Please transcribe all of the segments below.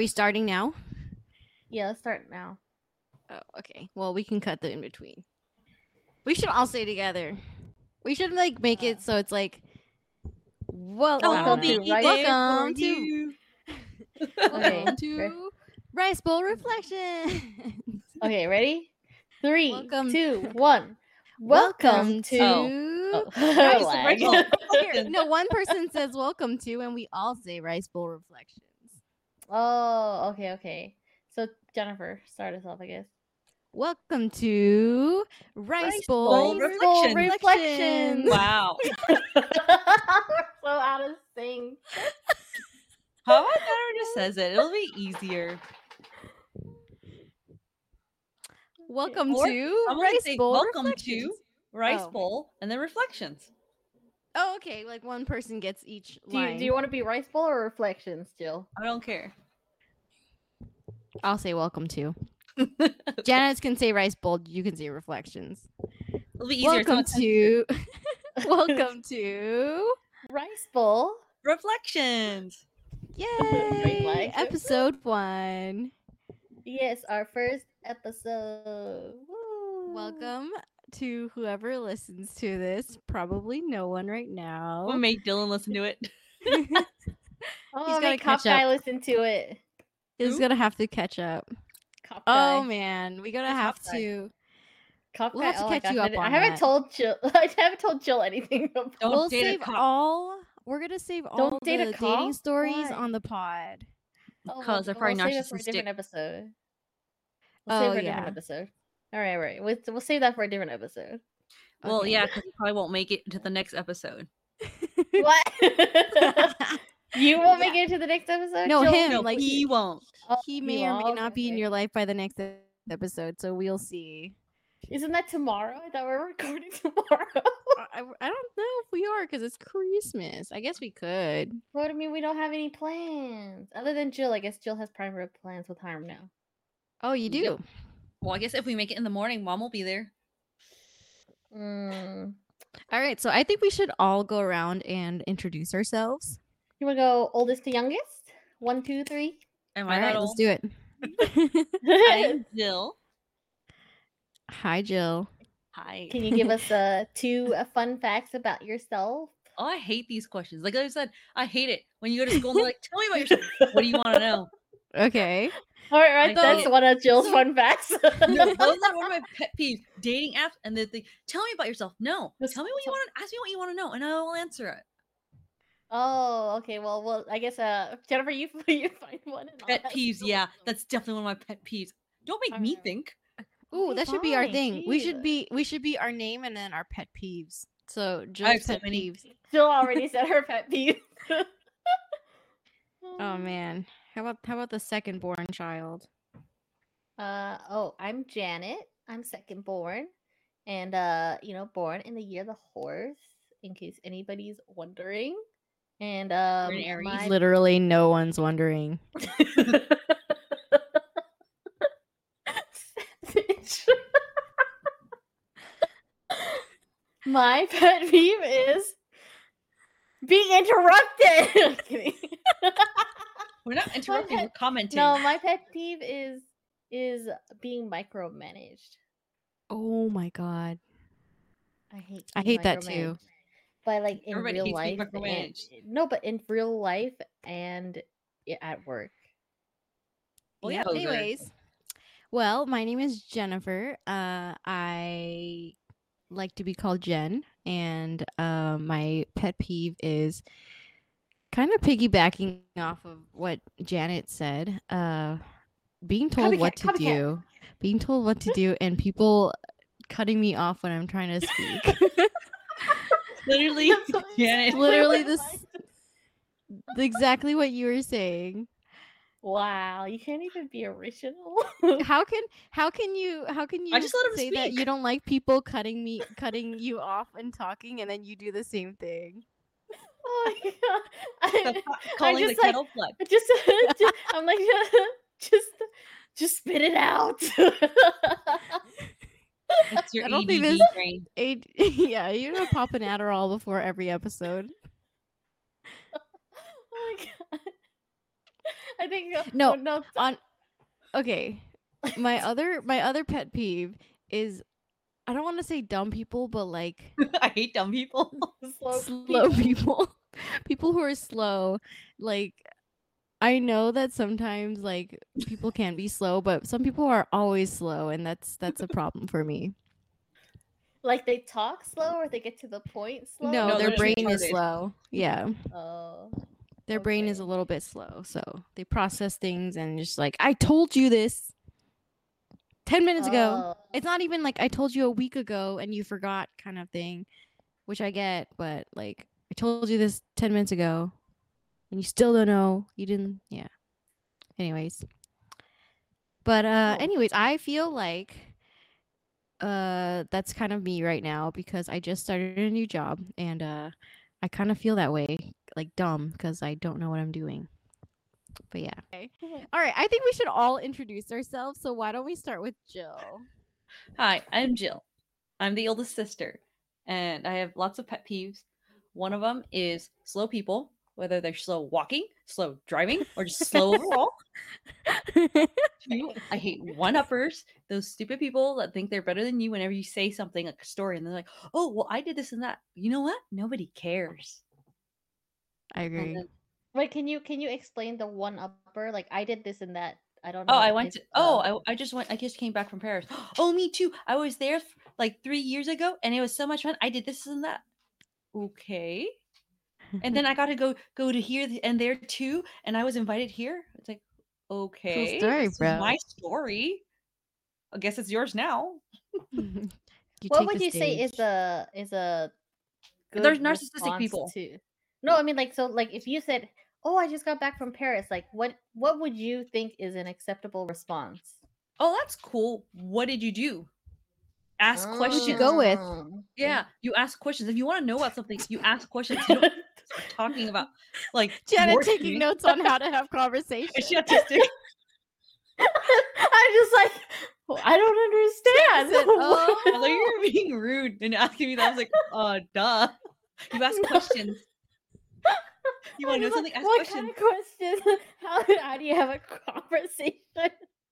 we starting now? Yeah, let's start now. Oh, okay. Well, we can cut the in between. We should all say together. We should like make it so it's like, well, Oh, welcome, I'll to, there welcome to, you. Welcome to Rice Bowl Reflection. Okay, ready? Three, Welcome- two, one. Welcome, to. Oh. Oh. Rice Lag. Bowl. Here, no, one person says welcome to, and we all say Rice Bowl Reflections. Oh, okay, okay. So Jennifer, start us off, I guess. Welcome to Rice, Rice Bowl, Bowl Reflections. Reflections. Wow. So out of sync. How about Jennifer just says it? It'll be easier. Welcome Or to I'm Rice say Bowl welcome to Rice Oh. Bowl and then reflections. Oh, okay. Like one person gets each Do you, line. do you want to be rice bowl or reflections, Jill? I don't care. I'll say welcome to. Janet can say Rice Bowl. You can say Reflections. It'll be easier. welcome It's to. welcome to. Rice bowl. reflections. Yay! Episode one. Yes, our first episode. Woo. Welcome to whoever listens to this. Probably no one right now. We'll make Dylan listen to it. Oh, He's gotta make Cop catch Guy up. listen to it. He's Who? gonna have to catch up. Cop Oh Guy. man, we gotta That's have to. Cop we'll Guy. have to oh my catch you gosh, I up didn't- I, on haven't that. told Jill. I haven't told Jill anything about. Don't we'll date a save all. We're gonna save all Don't date the cop? dating stories Why? on the pod. Oh, Because they're probably save it for a narcissistic. different episode. We'll Oh, save it for a different episode. All right, all right. We'll, we'll save that for a different episode. Well, Okay. yeah, because you probably won't make it to the next episode. What? You won't make it to the next episode? No, Jill? him, No, like, he won't. Oh, he you may or may won't? be in your life by the next episode, so we'll see. Isn't that tomorrow? I thought we are recording tomorrow. I, I don't know if we are because it's Christmas. I guess we could. what do I mean, we don't have any plans other than Jill. I guess Jill has private plans with Harm now. Oh, you do? Yep. Well, I guess if we make it in the morning, mom will be there. Mm. All right, so I think we should all go around and introduce ourselves. You want to go oldest to youngest? One, two, three. Am All I right, that let's old? do it. I'm Jill. Hi, Jill. Hi. Can you give us uh, two uh, fun facts about yourself? Oh, I hate these questions. Like I said, I hate it when you go to school and they're like, "Tell me about yourself." What do you want to know? Okay. All right, right. I That's one of Jill's so- fun facts. No, those are one of my pet peeves. Dating apps and the thing. Tell me about yourself. No, Just tell me what you want to ask me. What you want to know, and I will answer it. Oh, okay. Well, well, I guess uh, Jennifer, you you find one. and I'll Pet ask peeves. Yeah, that's definitely one of my pet peeves. Don't make me Alright. think. Ooh, that should be our fine, thing. We should be we should be our name and then our pet peeves. So Jill's so pet many. peeves. Jill already said her pet peeve. Oh man. How about how about the second born child? Uh oh, I'm Janet. I'm second born, and uh, you know, born in the year of the horse. In case anybody's wondering, and um, an my- Literally no one's wondering. My pet peeve is being interrupted. We're not interrupting. We're commenting. no, my pet peeve is is being micromanaged. Oh my god. I hate. I hate that too. Micromanaged. But like in Everybody real life, and, no, but in real life and at work. Well, yeah, poser. Anyways, well, my name is Jennifer. Uh, I like to be called Jen, and uh, my pet peeve is kind of piggybacking off of what Janet said. Uh, being told what to Copycat, copycat. do, being told what to do, and people cutting me off when I'm trying to speak. Literally, That's Janet. Literally this- exactly what you were saying. Wow, you can't even be original. how can how can you how can you I just let 'em say that you don't like people cutting me cutting you off and talking and then you do the same thing oh my god! I, The pot I calling the just like kettle black. I just, just I'm like just just spit it out. It's your I don't ADD think this- brain. A- yeah you're gonna pop an adderall before every episode oh my god! I think uh, No, no. on okay my other my other pet peeve is i don't want to say dumb people but like I hate dumb people. slow, slow people people who are slow like i know that sometimes like people can be slow but some people are always slow and that's that's a problem for me Like they talk slow or they get to the point slow. no, No, their brain retarded. is slow yeah Oh. their brain is a little bit slow so they process things and just like i told you this 10 minutes ago Oh. it's not even like I told you a week ago and you forgot kind of thing, which I get, but like I told you this 10 minutes ago and you still don't know. You didn't, yeah. Anyways. But uh Oh. anyways, I feel like uh that's kind of me right now because I just started a new job and uh I kind of feel that way, like dumb because I don't know what I'm doing. But yeah. Okay. All right, I think we should all introduce ourselves. So why don't we start with Jill? Hi, I'm Jill. I'm the oldest sister, and I have lots of pet peeves. One of them is slow people, whether they're slow walking, slow driving, or just slow overall. Two, I hate one uppers, those stupid people that think they're better than you whenever you say something like a story and they're like, oh, well, I did this and that. You know what? Nobody cares. I agree. then- Wait, can you can you explain the one upper? Like I did this and that. I don't know. oh, I went to, oh, uh, I, I just went, I just came back from Paris. Oh, me too. I was there like three years ago and it was so much fun. I did this and that. Okay. And then I got to go go to here and there too, and I was invited here. It's like, okay, story, bro. my story. I guess it's yours now. You what would the you say is a is a But there's narcissistic people. too? No, I mean like so like if you said, "Oh, I just got back from Paris," like what what would you think is an acceptable response? Oh, that's cool. What did you do? Ask Who'd questions. you go with? Oh. Yeah, you ask questions. If you want to know about something, you ask questions. You don't start talking about like Janet taking notes on how to have conversation. Is she autistic? I'm just like, "Well, I don't understand. said, "Oh." I you're being rude and asking me that. I was like, uh, duh. You ask questions. You want to know something? Ask what questions. kind of questions? How, how do you have a conversation?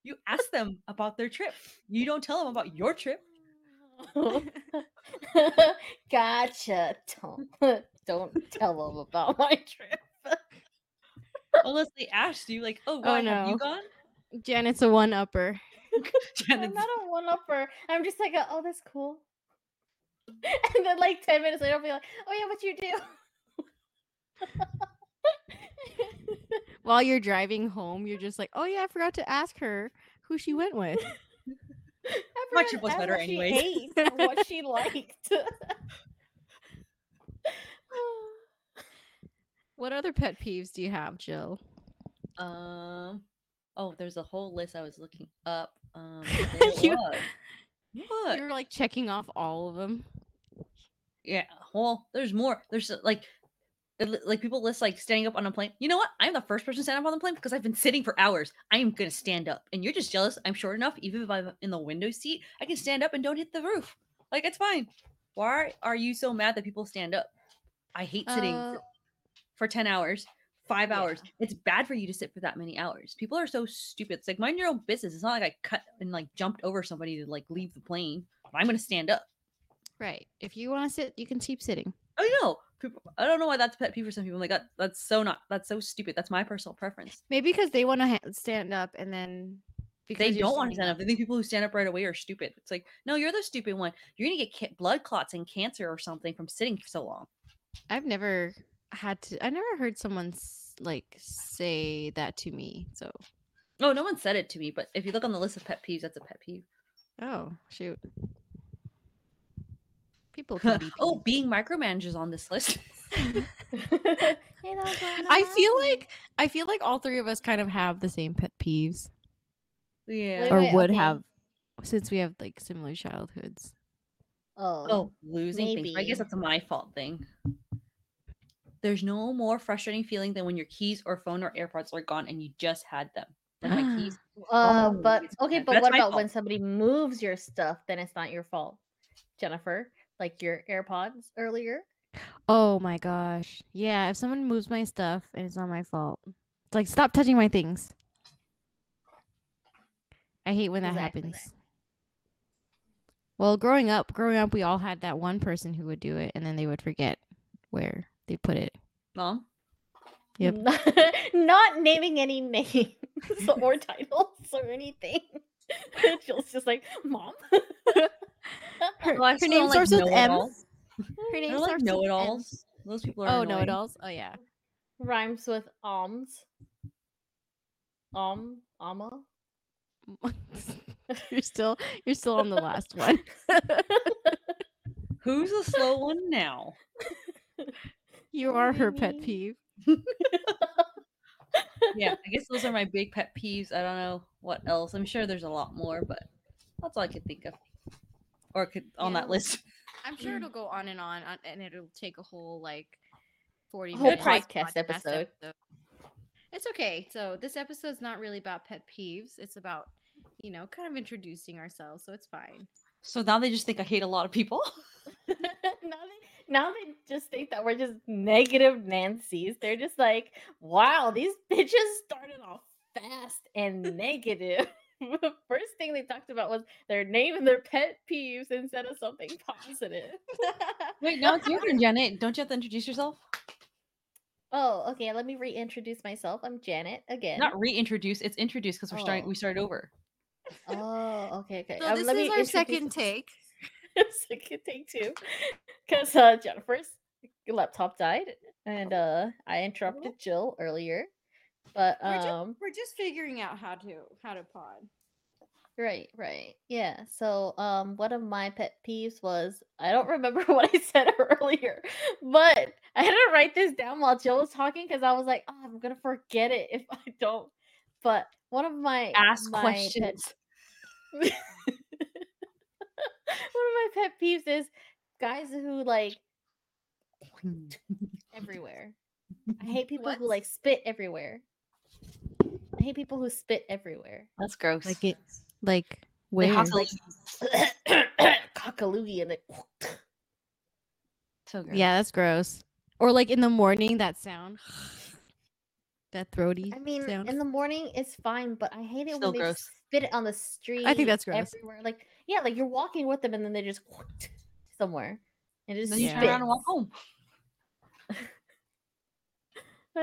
You ask them about their trip. You don't tell them about your trip. gotcha. Don't don't tell them about my trip. Unless they asked you, like, oh, Oh, why have you no. gone? Janet's a one upper. I'm not a one upper. I'm just like, oh, that's cool. And then like ten minutes later, I'll be like, oh yeah, what you do? While you're driving home, you're just like, oh yeah, I forgot to ask her who she went with. I My trip was better what she anyways. what she liked. What other pet peeves do you have, Jill? Um. Oh, there's a whole list I was looking up. Um. you, what? You're like checking off all of them. Yeah. Well, there's more. There's uh, like, like people list like standing up on a plane. You know what? I'm the first person to stand up on the plane because I've been sitting for hours. I am gonna stand up, and you're just jealous. I'm short enough, even if I'm in the window seat, I can stand up and don't hit the roof. Like it's fine. Why are you so mad that people stand up? I hate sitting Uh, for, for ten hours, five Yeah. hours. It's bad for you to sit for that many hours. People are so stupid. It's like mind your own business. It's not like I cut and like jumped over somebody to like leave the plane. I'm gonna stand up. Right. If you want to sit, you can keep sitting. Oh, I know. People, I don't know why that's pet peeve for some people. I'm like that, that's so not. That's so stupid. That's my personal preference. Maybe because they want to ha- stand up and then because They don't want to stand up. They think people who stand up right away are stupid. It's like, no, you're the stupid one. You're gonna get ca- blood clots and cancer or something from sitting for so long. I've never had to. I never heard someone like say that to me. So, No, no one said it to me. But if you look on the list of pet peeves, that's a pet peeve. oh shoot, people can be. oh, being micromanagers on this list. I feel like I feel like all three of us kind of have the same pet peeves, yeah. Wait, or wait, would okay. have, since we have like similar childhoods. oh, Oh, losing things. I guess that's a my fault thing. There's no more frustrating feeling than when your keys or phone or AirPods are gone and you just had them. Like my keys. Uh, Oh, but okay, but That's what my about fault. when somebody moves your stuff? Then it's not your fault, Jennifer. Like your AirPods earlier. Oh my gosh, yeah. If someone moves my stuff and it's not my fault, It's like stop touching my things. I hate when that Exactly. happens. Well, growing up, growing up, we all had that one person who would do it, and then they would forget where they put it. Mom. Yep. Not, not naming any names or titles or anything. Jill's just like, Mom. Her, Well, her still name don't like with M. know-it-alls. Her name They're like starts with M. know-it-alls. Those people are Oh, know it alls. Oh yeah. Rhymes with alms. Um, ama. you're still you're still on the last one. Who's the slow one now? You are her pet peeve. Yeah, I guess those are my big pet peeves. I don't know what else. I'm sure there's a lot more, but that's all I could think of. Or could on Yeah. that list. I'm sure it'll go on and on, on and it'll take a whole like 40 Whole minutes podcast episode. It's okay. So this episode's not really about pet peeves. It's about, you know, kind of introducing ourselves. So it's fine. So now they just think I hate a lot of people. now they now they just think that we're just negative Nancy's. They're just like, wow, these bitches started off fast and negative. First thing they talked about was their name and their pet peeves instead of something positive. Wait, now it's your turn, Janet. Don't you have to introduce yourself? oh, okay. Let me reintroduce myself. I'm Janet again. Not reintroduce. It's introduce because we're starting. Oh. We started over. oh, okay, okay. So Um, this let is me our second myself. take. second take two because uh jennifer's laptop died and uh i interrupted jill earlier but We're ju- um We're just figuring out how to how to pod. right right yeah so um one of my pet peeves was i don't remember what i said earlier but i had to write this down while jill was talking because i was like oh i'm gonna forget it if i don't but one of my Ask my questions. one of my pet peeves is guys who like everywhere. I hate people who like spit everywhere. I hate people who spit everywhere. That's gross. Like it like where? have to, Like cockaloogie and then so gross. yeah, that's gross. Or like in the morning that sound. That throaty I mean, sound. in the morning it's fine, but I hate it Still when they spit it on the street. I think that's gross. Everywhere, like yeah, like you're walking with them and then they just somewhere and just Then you turn around and walk home.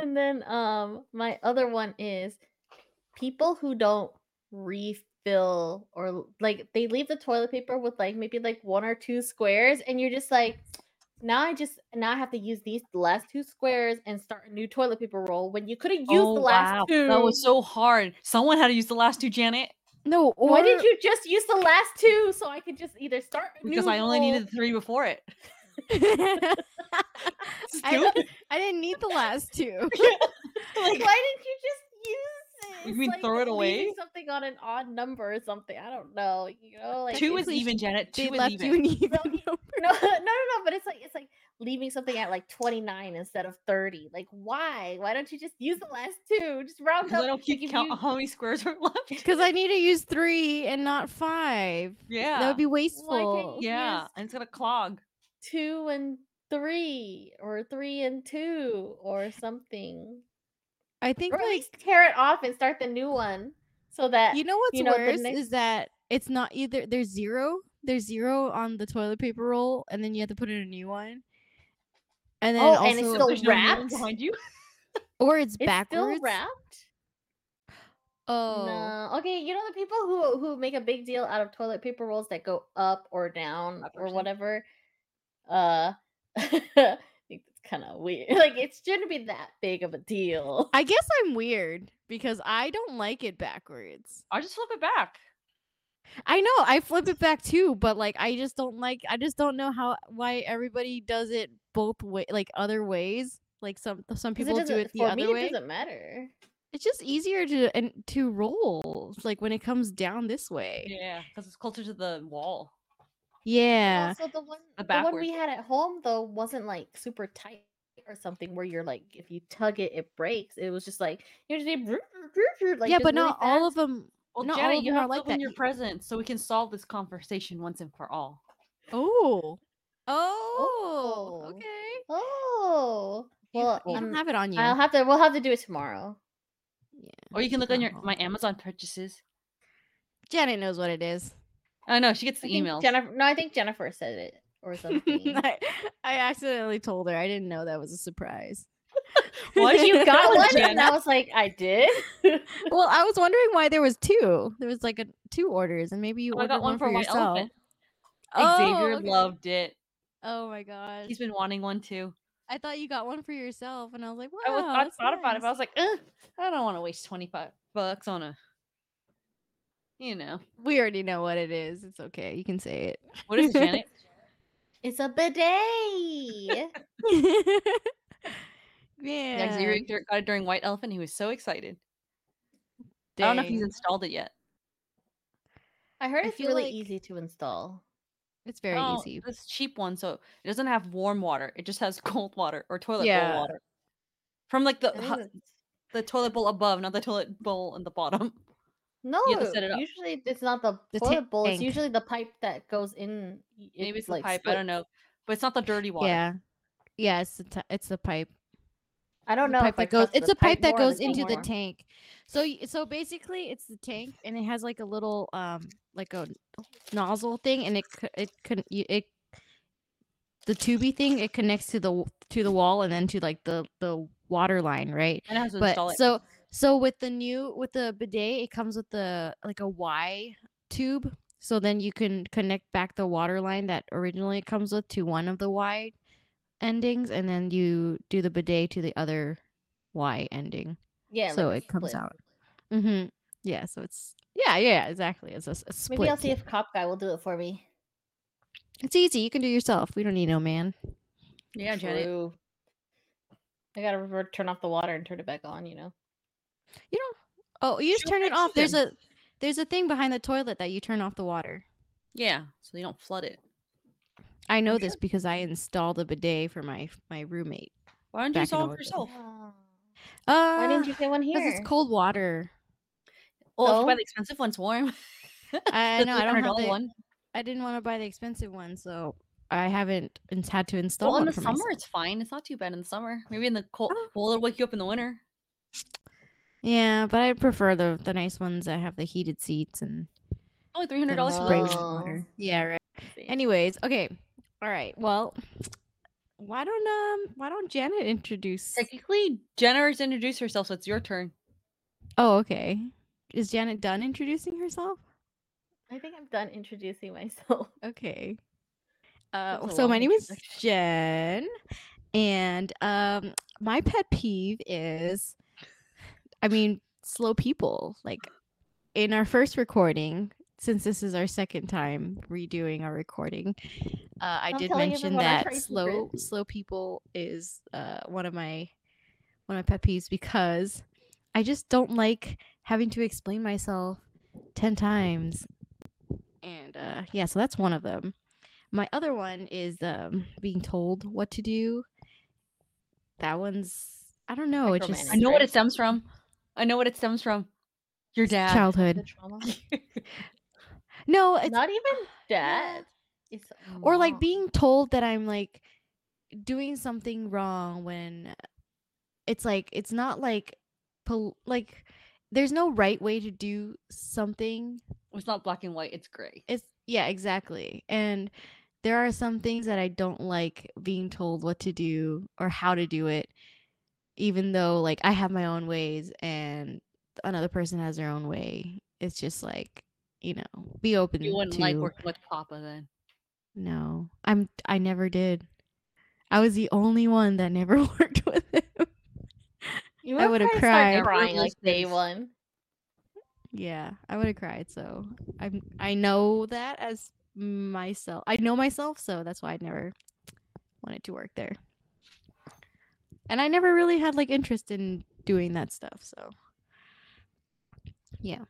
And then um my other one is people who don't refill or like they leave the toilet paper with like maybe like one or two squares and you're just like now I just now I have to use these last two squares and start a new toilet paper roll when you could have used the last two. Oh, That was so hard. Someone had to use the last two, Janet, no, or Why did you just use the last two so I could just either start because new I only roll- needed the three before it. I, I didn't need the last two. Why didn't you just use it? You mean like throw it away? Something on an odd number or something. I don't know. You know, like two is even, Janet. Two is left even. you an even No, number. no, no, no, no. But it's like it's like leaving something at like twenty nine instead of thirty. Like why? Why don't you just use the last two? Just round Because up. I don't keep count you- how many squares are left. Because I need to use three and not five. Yeah. That would be wasteful. you yeah, use- and it's gonna clog. two and three, or three and two, or something. I think Or at like tear it off and start the new one, so that you know what's you know, worse next- is that it's not either there's zero, there's zero on the toilet paper roll, and then you have to put in a new one. And then Oh, also, and it's still There's no wrapped? behind you. or it's, it's backwards. still wrapped. Oh, No. Okay, you know the people who who make a big deal out of toilet paper rolls that go up or down Up or or whatever. Uh I think it's kind of weird. Like it shouldn't be that big of a deal. I guess I'm weird because I don't like it backwards. I just flip it back. I know I flip it back too, but like I just don't like. I just don't know how why everybody does it both way, like other ways. Like some some people do it the for other me way. it doesn't matter. It's just easier to and to roll like when it comes down this way. Yeah, because it's closer to the wall. Yeah. Also the one The the one we had at home though wasn't like super tight or something where you're like if you tug it it breaks. It was just like you just need like yeah, just but really not all of them. Well, not all Janet, of you them are have to like open that. your presents so we can solve this conversation once and for all. Oh. Oh. Oh. Okay. Oh. Well, you, I'm- don't um, have it on you. I'll have to we'll have to do it tomorrow. Yeah. Or you can look on your my Amazon purchases. Janet knows what it is. Oh no, she gets the emails. Jennifer. No, I think Jennifer said it or something. I, I accidentally told her. I didn't know that was a surprise. Why do you got one, and I was like, I did. Well, I was wondering why there was two. There was like a two orders, and maybe you Oh, I got one for White yourself. Elephant. Oh, Xavier okay. loved it. Oh my god! He's been wanting one too. I thought you got one for yourself, and I was like, wow. I, was, thought about it, but I was like, I don't want to waste twenty five bucks on a, you know, we already know what it is. It's okay. You can say it. what is it, Janet? it's a bidet. yeah. yeah, Xavier dur- got it during White Elephant. He was so excited. I don't know if he's installed it yet. I heard I it's really like- easy to install. It's very Oh, easy. This cheap one, so it doesn't have warm water. It just has cold water or toilet Yeah. bowl water. From like the hu- the toilet bowl above, not the toilet bowl in the bottom. No, have to set it up. usually it's not the, The toilet bowl. It's usually the pipe that goes in. y- Maybe it's like the pipe. I don't know, but it's not the dirty water. Yeah. Yeah, it's the t- it's the pipe. I don't know. pipe if I that goes. It's the a pipe that goes into the tank. So so basically, it's the tank, and it has like a little um like a nozzle thing, and it c- it can it the tubey thing it connects to the to the wall and then to like the the water line, right? and it has to But install it. so so with the new with the bidet, it comes with the like a Y tube. So then you can connect back the water line that originally it comes with to one of the Y endings, and then you do the bidet to the other Y ending. Yeah, so like it comes split. out. Mm-hmm. Yeah. So it's yeah, yeah, exactly. It's a split. Maybe I'll see if Cop Guy will do it for me. It's easy. You can do it yourself. We don't need no man. yeah, Janet. True. I gotta turn off the water and turn it back on. You know. You don't. Oh, you just She'll turn it fix off. There's a there's a thing behind the toilet that you turn off the water. Yeah, so you don't flood it. I know sure. this because I installed a bidet for my my roommate. Why don't you Back in solve order. yourself? Uh, Why didn't you get one here? Because here? it's cold water. Well, if you buy the expensive one's warm. I know. I don't have $300 the, one. I didn't want to buy the expensive one, so I haven't ins- had to install Well, in one the for summer myself. it's fine. It's not too bad in the summer. Maybe in the cold. Well, it'll wake you up in the winter. Yeah, but I prefer the the nice ones that have the heated seats and Only three hundred dollars for the with Oh. water. Yeah, right. Anyways, okay. All right. Well, why don't um why don't Janet introduce? Technically, Jenna has introduced herself, so it's your turn. Oh, okay. Is Janet done introducing herself? I think I'm done introducing myself. Okay. Uh, That was a so my name is introduction. Jen, and um, my pet peeve is, I mean, slow people. Like in our first recording, since this is our second time redoing our recording, uh, I I'm did mention that slow secret. slow people is uh, one of my one of my pet peeves because I just don't like having to explain myself ten times and uh yeah so that's one of them my other one is um being told what to do that one's i don't know it just I know what it stems from. I know what it stems from. Your dad. The childhood trauma. no it's Not even dad. It's or like being told that i'm like doing something wrong when it's like it's not like pol- like there's no right way to do something It's not black and white. It's gray. It's yeah, exactly. And there are some things that I don't like being told what to do or how to do it, even though like I have my own ways and another person has their own way. It's just like, you know, be open You wouldn't to like working with Papa then. no. I'm I never did. I was the only one that never worked with him. You I would would've cried. crying like day Those one. Yeah, I would have cried. So I am I know that as myself. I know myself, so that's why I never wanted to work there. And I never really had like interest in doing that stuff. So yeah.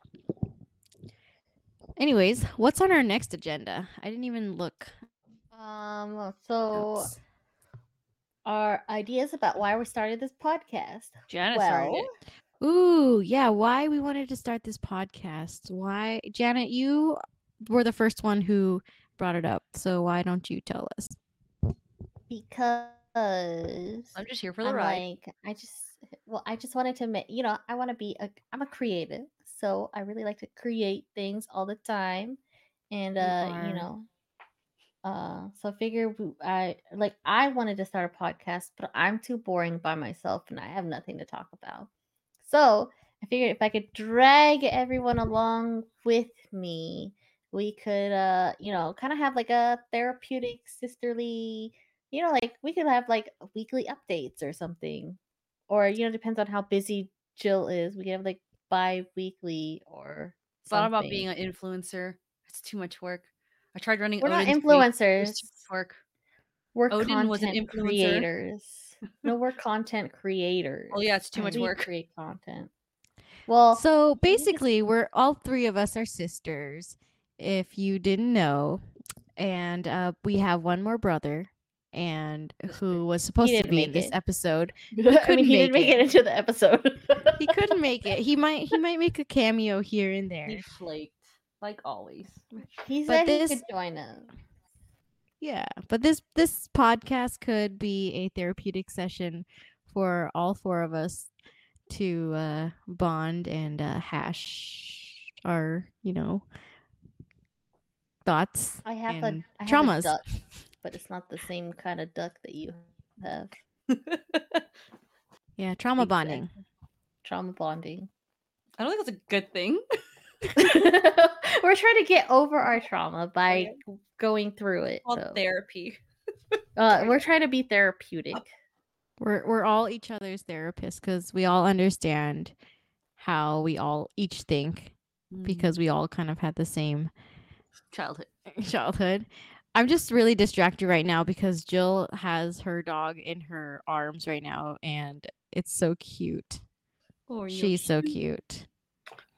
Anyways, what's on our next agenda? I didn't even look. Um. So notes. our ideas about why we started this podcast. Janet started Well, it. Ooh, yeah. Why we wanted to start this podcast? Why, Janet? You were the first one who brought it up. So why don't you tell us? because I'm just here for the I'm ride. like I just well, I just wanted to make, you know, I want to be a, I'm a creative, so I really like to create things all the time, and You uh, you know, uh, so I figure we- I like I wanted to start a podcast, but I'm too boring by myself, and I have nothing to talk about. So I figured if I could drag everyone along with me, we could, uh, you know, kind of have like a therapeutic, sisterly, you know, like we could have like weekly updates or something, or you know, depends on how busy Jill is. We could have like bi-weekly or Thought about being an influencer. It's too much work. I tried running. We're not Odin's page. It influencers. was work. We're Odin was an content influencer. creators. no, we're content creators. Oh yeah, it's too and much we work. Create content. Well, So just- basically, we're all three of us are sisters. If you didn't know, and uh, we have one more brother, and who was supposed to be in this it. episode. I mean, couldn't he didn't make make it it. into the episode. He couldn't make it. He might. He might make a cameo here and there. He flaked like always. He But said he this- could join us. Yeah, but this this podcast could be a therapeutic session for all four of us to uh, bond and uh, hash our, you know, thoughts. I have a and I have traumas. a duck, but it's not the same kind of duck that you have. Yeah, trauma Exactly. bonding. Trauma bonding. I don't think that's a good thing. We're trying to get over our trauma by going through it. Called so. therapy. Uh, we're trying to be therapeutic. We're we're all each other's therapists because we all understand how we all each think Mm. because we all kind of had the same childhood. childhood. I'm just really distracted right now because Jill has her dog in her arms right now and it's so cute. Oh, She's so cute.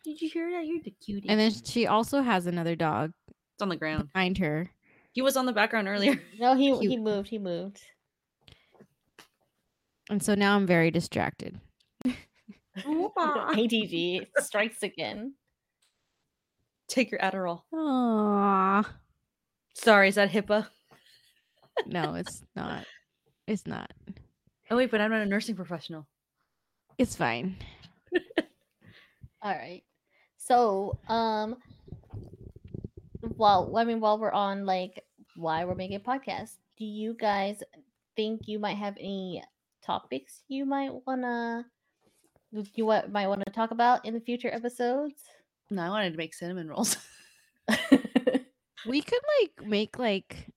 Did you hear that? You're the cutie. And then she also has another dog it's on the ground. behind her. He was on the background earlier. No, he he moved. He moved. And so now I'm very distracted. ADD strikes again. Take your Adderall. Aww. Sorry, is that HIPAA? No, it's not. It's not. Oh wait, but I'm not a nursing professional. It's fine. All right. So, um, while I mean, while we're on like why we're making a podcast, do you guys think you might have any topics you might wanna you what might want to talk about in the future episodes? No, I wanted to make cinnamon rolls. We could like make like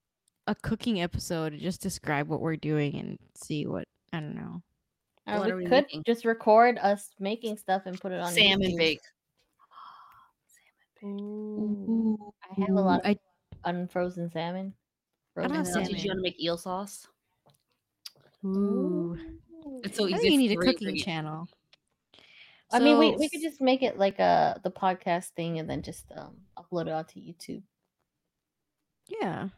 a cooking episode and just describe what we're doing and see what I don't know. Or we we could making? just record us making stuff and put it on Salmon YouTube. bake. Ooh, I have a lot I of unfrozen salmon. I don't Frozen have And I'll teach salmon. you want to make eel sauce. ooh. It's so I easy. think you need a cooking ingredients. channel. I mean, we, we could just make it like a the podcast thing and then just um upload it onto YouTube. Yeah.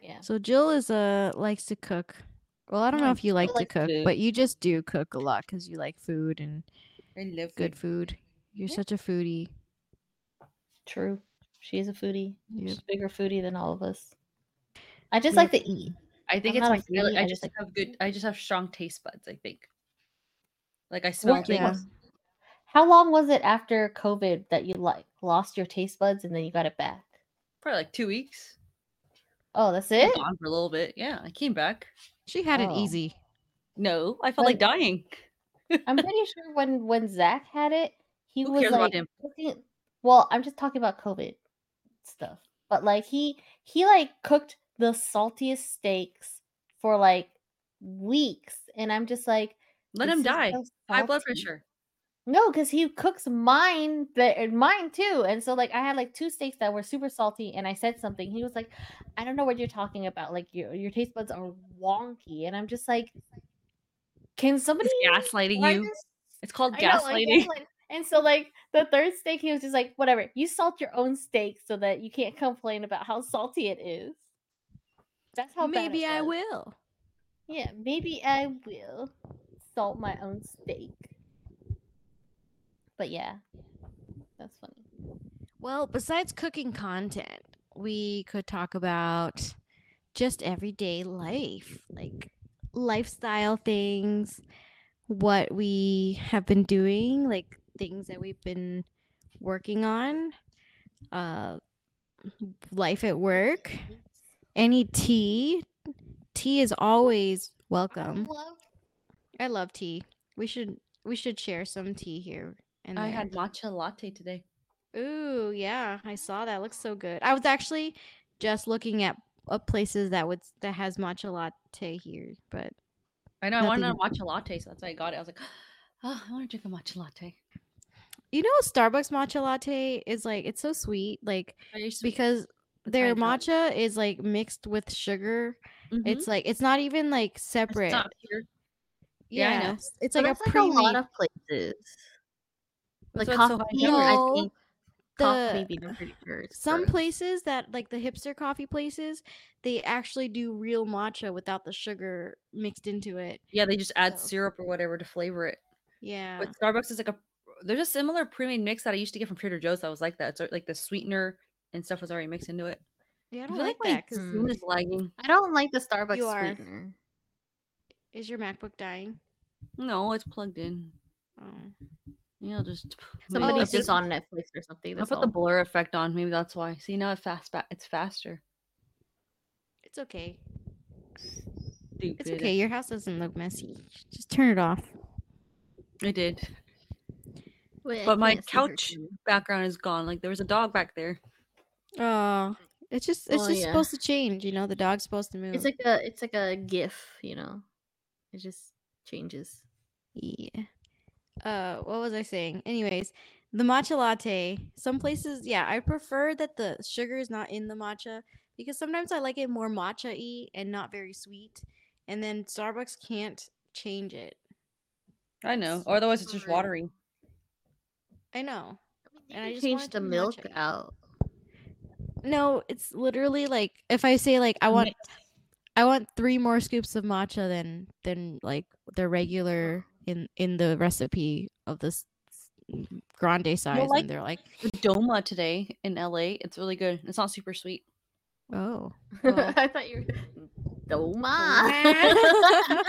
Yeah. So Jill is uh likes to cook. Well, I don't know if you like to likes cook, food. but you just do cook a lot because you like food and I love good food. You're Yeah. such a foodie. True. She is a foodie. Yep. She's a bigger foodie than all of us. I just Yep. like to eat. I think I'm it's not a my I, foodie, I I just just like have good I just have strong taste buds, I think. Like I smell Well, things. yeah. How long was it after COVID that you like lost your taste buds and then you got it back? Probably like two weeks. Oh, that's it? Gone for a little bit. Yeah, I came back. She had it Oh. easy. No, I felt like But- dying. I'm pretty sure when when Zach had it, he Who was cares about like him? cooking- Well, I'm just talking about COVID stuff. But like he he like cooked the saltiest steaks for like weeks, and I'm just like, Let "This him is die. so High blood salty." pressure. No, because he cooks mine, but er, mine too. And so like I had like two steaks that were super salty, and I said something. He was like, "I don't know what you're talking about. Like your your taste buds are wonky." And I'm just like, "Can somebody It's gaslighting you. this?" It's called I know, like, gaslighting. And so like the third steak, he was just like, "Whatever. You salt your own steak so that you can't complain about how salty it is." That's how bad Maybe I will. Yeah, maybe I will salt my own steak. But yeah, that's funny. Well, besides cooking content, we could talk about just everyday life, like lifestyle things, what we have been doing, like things that we've been working on, uh, life at work, any tea. Tea is always welcome. Love I love tea. We should we should share some tea here. And I had matcha latte today. Ooh, yeah, I saw that. Looks so good. I was actually just looking at uh, places that would that has matcha latte here, but I know I wanted a matcha latte, so that's why I got it. I was like, oh, I want to drink a matcha latte. you know, Starbucks matcha latte is like it's so sweet, like sweet. because That's their matcha is like mixed with sugar. Mhm. It's like it's not even like separate. pure. yeah, I know. Yes, It's like a like a lot of places. Like That's why it's so coffee high bean, I No, think coffee the- bean, I'm pretty sure. is some gross. places that like the hipster coffee places, they actually do real matcha without the sugar mixed into it. Yeah, they just add So- syrup or whatever to flavor it. Yeah. But Starbucks is like a there's a similar pre-made mix that I used to get from Trader Joe's that was like that. It's like the sweetener and stuff was already mixed into it. yeah, I I don't feel like like that because Mm. Zoom is lagging. I don't like the Starbucks You are. sweetener. is your MacBook dying? No, it's plugged in. Oh. Yeah, I'll just maybe Somebody's just on Netflix or something. I'll That's put the blur effect on. Maybe that's why. See now it's fast. Fa- it's faster. It's okay. Stupid. It's okay. Your house doesn't look messy. Just turn it off. I did. Wait, I But my can't see her couch background is gone. Like there was a dog back there. Oh, it's just it's Oh, just yeah. supposed to change. You know, the dog's supposed to move. It's like a it's like a GIF, you know. It just changes. yeah. Uh, what was I saying? Anyways, the matcha latte. Some places, yeah, I prefer that the sugar is not in the matcha because sometimes I like it more matcha-y and not very sweet. And then Starbucks can't change it. I know. Or otherwise it's just watery. I know. You And I can just change the milk matcha. out. No, it's literally like if I say like I want I want three more scoops of matcha than than like the regular in in the recipe of this grande size like- and they're like Doma today in LA. It's really good. It's not super sweet. oh well, I oh. thought you were Doma.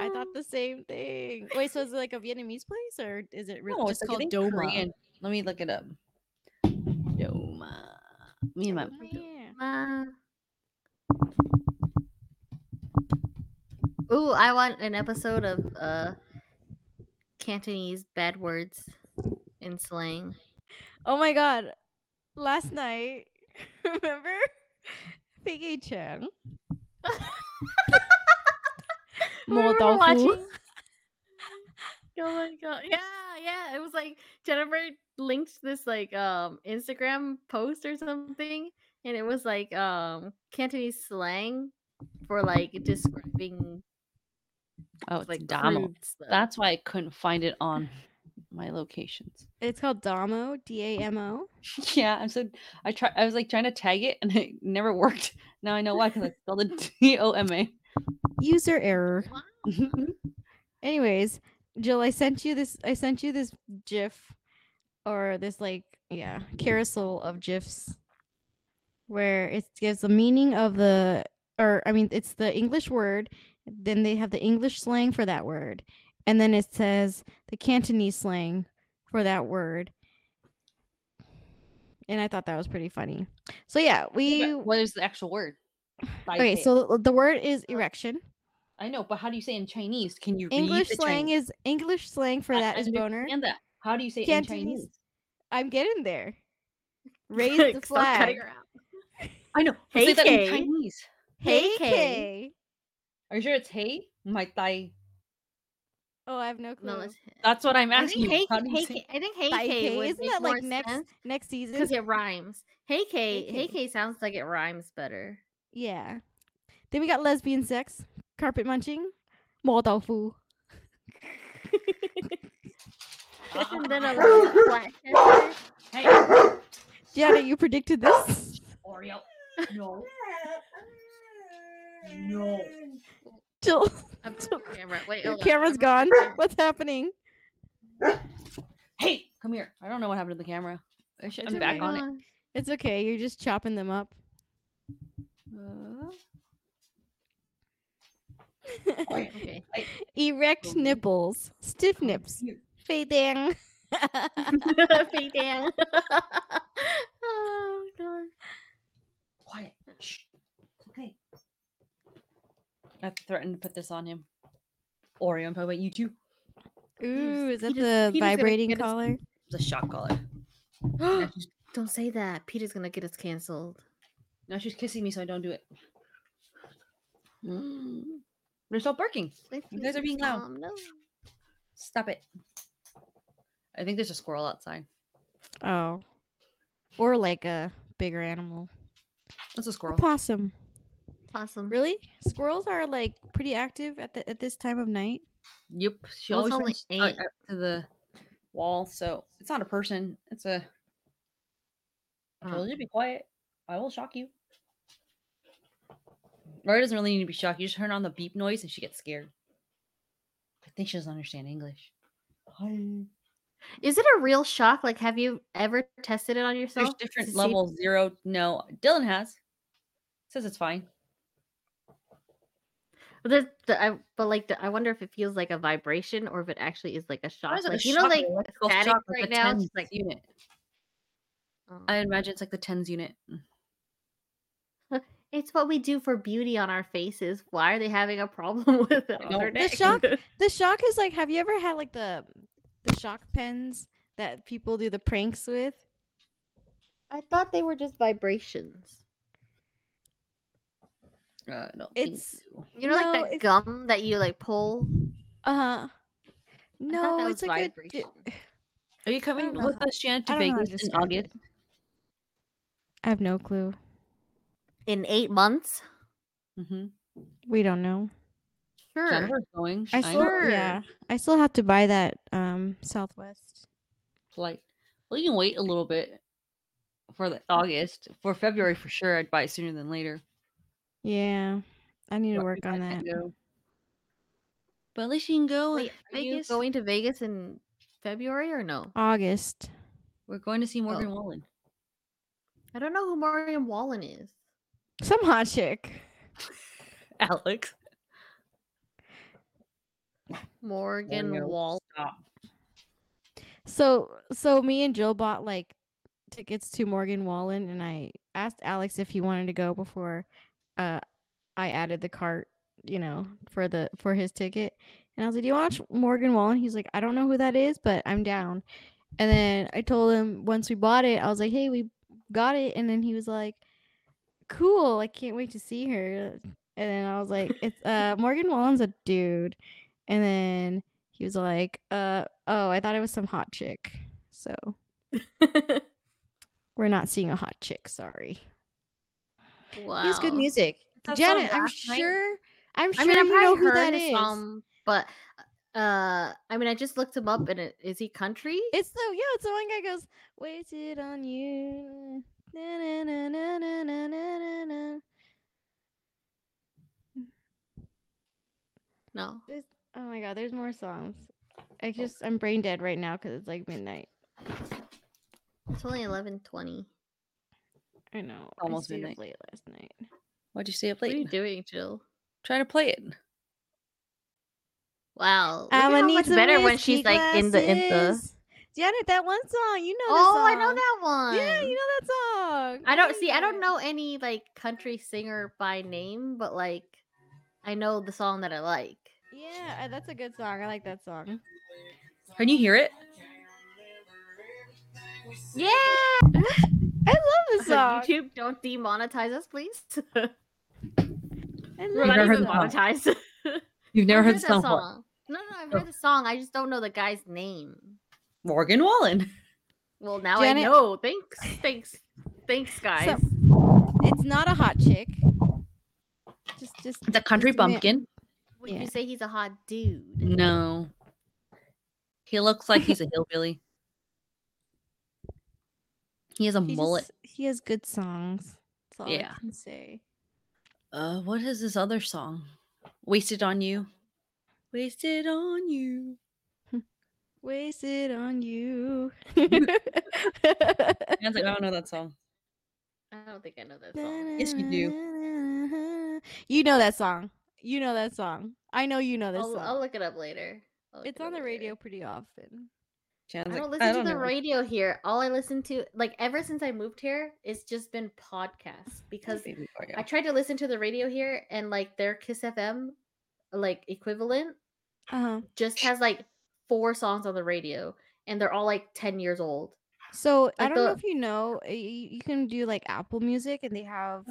I thought the same thing. Wait, so is it like a Vietnamese place or is it really No, just it's called like, I think Doma? Korean. Let me look it up. Doma. Me and my oh, Yeah. Ma. Ooh, I want an episode of uh Cantonese bad words in slang. Oh my god. Last night, remember Piggy Chan? Remember Mo watching- Oh my god. Yeah, yeah. It was like Jennifer linked this like um Instagram post or something and it was like um Cantonese slang for like describing Oh, it's like Damo. That's why I couldn't find it on my locations. It's called Damo, D A M O. yeah, I said I try. I was like trying to tag it, and it never worked. Now I know why because I spelled it D O M A. User error. Mm-hmm. Anyways, Jill, I sent you this. I sent you this GIF, or this like yeah carousel of GIFs, where it gives the meaning of the, or I mean, it's the English word. Then they have the English slang for that word, and then it says the Cantonese slang for that word. And I thought that was pretty funny. So yeah, we what is the actual word? okay. So the word is erection. I know, but how do you say in Chinese? Can you read English the slang Chinese? is English slang for I- that I is boner. And that. How do you say it in Chinese? I'm getting there. Raise the flag. I know. but Hey, say that in Chinese. Hey Hey, Kay. Kay. Are you sure it's hey? My thai. Oh, I have no clue. No, it's That's what I'm I asking. think you. hey, How do you hey, say- Kay- I think hey Thai Kay Kay. would Isn't make that like next sense next season? because it rhymes. Hey Kay, Hey hey Kay. Kay sounds like it rhymes better. Yeah. Then we got lesbian sex, carpet munching, mo tofu. and then a little flat chester. Hey, Gianna, you predicted this. Oreo. No. No. Jill, I'm camera. Wait, your hold on. gone. What's happening? Hey, come here. I don't know what happened to the camera. I should, It's I'm back okay. on it. It's okay. You're just chopping them up. Uh, Okay. Erect Um, nipples, stiff nips, fade down. Fade down. oh god. Quiet. Shh. Okay. I threatened to put this on him. Oreo, I'm talking about you too. Ooh, is that Peter's- the Peter's gonna vibrating get us- collar? It's a shock collar. Now she's, Don't say that. Peter's gonna get us canceled. now she's kissing me, so I don't do it. Mm. They're still barking. You guys are being loud. Mom, no. Stop it. I think there's a squirrel outside. Oh, or like a bigger animal. That's a A squirrel. possum. Awesome. Really? Squirrels are like pretty active at the at this time of night. Yep. She Well, it's always only runs out- eight. out to the wall, so it's not a person. It's a. I Huh. told you to be quiet. I will shock you. Laura doesn't really need to be shocked. You just turn on the beep noise and she gets scared. I think she doesn't understand English. Hi. Is it a real shock? Like, have you ever tested it on yourself? There's to different see- Zero. No. Dylan has. Says it's fine. But, there's the, I, but like, the, I wonder if it feels like a vibration or if it actually is like a shock. Like a Like, you know, like static shock, right the now. tens It's like, unit. oh. I imagine it's like the tens unit. Mm. it's what we do for beauty on our faces. Why are they having a problem with it on know. their The shock- The shock is like, have you ever had like the the shock pens that people do the pranks with? I thought they were just vibrations. Uh, no, It's- You know, No, like that gum that you like pull. Uh huh. No, it's was like a vibration. di- Are you coming with us, Shannon, to I don't know how Vegas in. August? I have no clue. in eight months. Mm-hmm. We don't know. Sure. Jennifer's going. I I still. Sure. yeah, I still have to buy that um Southwest. Flight. Well, you can wait a little bit for the August. For February, for sure, I'd buy it sooner than later. Yeah, I need to But work if I on that. go- But at least you can go. Wait, are you Vegas. going to Vegas in February or no? August. We're going to see Morgan Oh. Wallen. I don't know who Morgan Wallen is. Some hot chick. Alex. Morgan Oreo. Wallen. Stop. So so me and Jill bought like tickets to Morgan Wallen and I asked Alex if he wanted to go before uh I added the cart, you know, for the for his ticket. And I was like, Do you watch Morgan Wallen? He's like, I don't know who that is, but I'm down. And then I told him once we bought it, I was like, Hey, we got it and then he was like, Cool, I can't wait to see her. And then I was like, It's uh Morgan Wallen's a dude. And then he was like, uh, oh, I thought it was some hot chick. So we're not seeing a hot chick. Sorry. Wow. He has good music. That's Janet, I'm sure. I'm sure I mean, I you know who that is. Song, but uh, I mean, I just looked him up, and it, is he country? It's the yeah. It's the one guy goes waited on you. Na, na, na, na, na, na, na. No. There's, oh my god, there's more songs. I just I'm brain dead right now because it's like midnight. It's only eleven twenty. I know. Almost I stayed midnight. late last night. Why'd you stay up late? What are you doing, Jill? Try to play it. Wow, look I'ma at how some better when whiskey she's like in the in the. glasses. Janet, that one song, you know. Oh, the I know that one. Yeah, you know that song. I don't see. I don't know any like country singer by name, but like I know the song that I like. Yeah, uh, that's a good song. I like that song. Can you hear it? Yeah. I love this song. YouTube, don't demonetize us, please. I We're love not never heard even the song. monetized. You've never I've heard the that song song. No, no, I've Oh. heard the song. I just don't know the guy's name. Morgan Wallen. Well, now Janet- I know. Thanks, thanks, thanks, guys. It's not a hot chick. Just, just. It's a country just bumpkin. Would yeah. you say he's a hot dude? No. He looks like he's a hillbilly. He has a he mullet. just- he has good songs. That's all Yeah. I can say. Uh, what is this other song? Wasted on you. Wasted on you. Wasted on you. I like, I don't know that song. I don't think I know that song. Yes, you do. You know that song. you know that song. I know you know this I'll, song. I'll look it up later. It's it up on the later. radio pretty often. I like, don't listen to the know. radio here. All I listen to, like ever since I moved here, it's just been podcasts because I tried to listen to the radio here and like their Kiss FM like equivalent Uh-huh. just has like four songs on the radio and they're all like 10 years old. So I don't know if you know, uh, you, you can do like Apple Music, and they have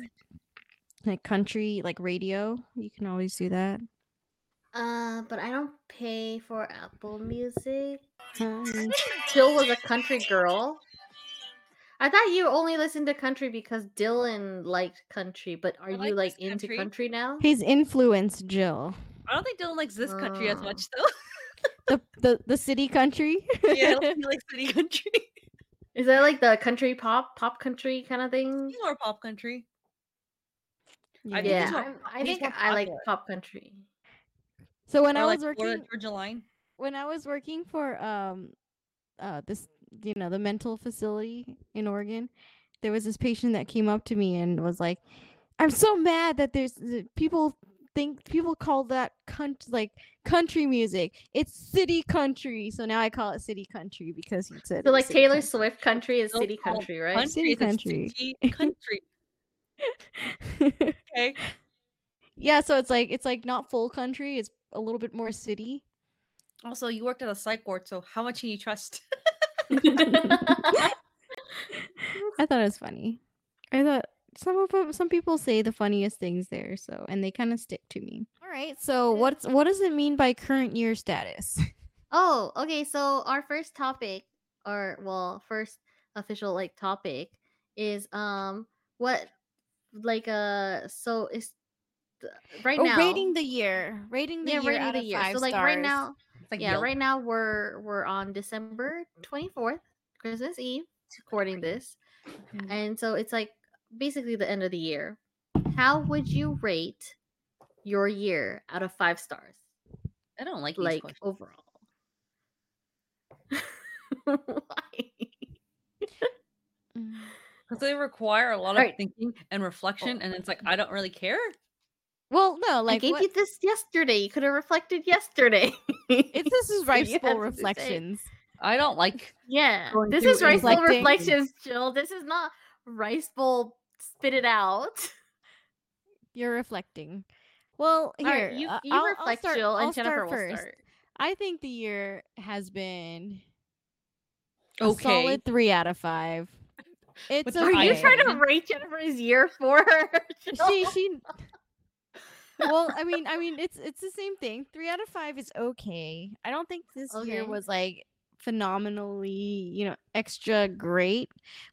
like country, like radio. You can always do that. Uh, but I don't pay for Apple Music. Honey. Jill was a country girl. I thought you only listened to country because Dylan liked country, but are I you like like into country. country now? He's influenced Jill. I don't think Dylan likes this country as Oh. much though. The the the city country. yeah, I don't he likes city country. Is that like the country pop, pop country kind of thing? He's more pop country. I think Yeah, more- I'm- I think I like pop country. So when Or I like was Florida working, Georgia Line. when I was working for um, uh, this you know the mental facility in Oregon, there was this patient that came up to me and was like, "I'm so mad that there's that people think people call that country like country music. It's city country. So now I call it city country because he said So like city Taylor country. Swift country is city country, right? Country City country. city country. Okay. yeah, so it's like it's like not full country. It's a little bit more city. Also, you worked at a psych ward, so how much can you trust? I thought it was funny. I thought some of 'em- some people say the funniest things there, so and they kind of stick to me. All right, so what's what does it mean by current year status? oh, okay. So our first topic, or well, first official like topic is um what like uh so is th- right oh, now rating the year, rating the yeah year rating out the of year. five So like right now like yeah Yelp. right now we're we're on December twenty fourth, Christmas Eve, recording this, and so it's like basically the end of the year. How would you rate your year out of five stars? I don't like like questions. overall. Why? Mm. because they require a lot of Alright. thinking and reflection, and it's like I don't really care. Well, no, I like gave what, you this yesterday. You could have reflected yesterday. it's this is So Rice Bowl have to say- reflections. I don't like. Yeah, this is rice bowl reflecting. reflections, Jill. This is not rice bowl spit it out. You're reflecting. Well, All right, here you, uh, you I'll- I'll start- Jill, and I'll start Jennifer will first. start. I think the year has been a Okay. solid three out of five. It's With okay. Are you trying to rate Jennifer's year for her? Jill? she she well i mean i mean it's it's the same thing three out of five is okay i don't think this year was like phenomenally you know extra great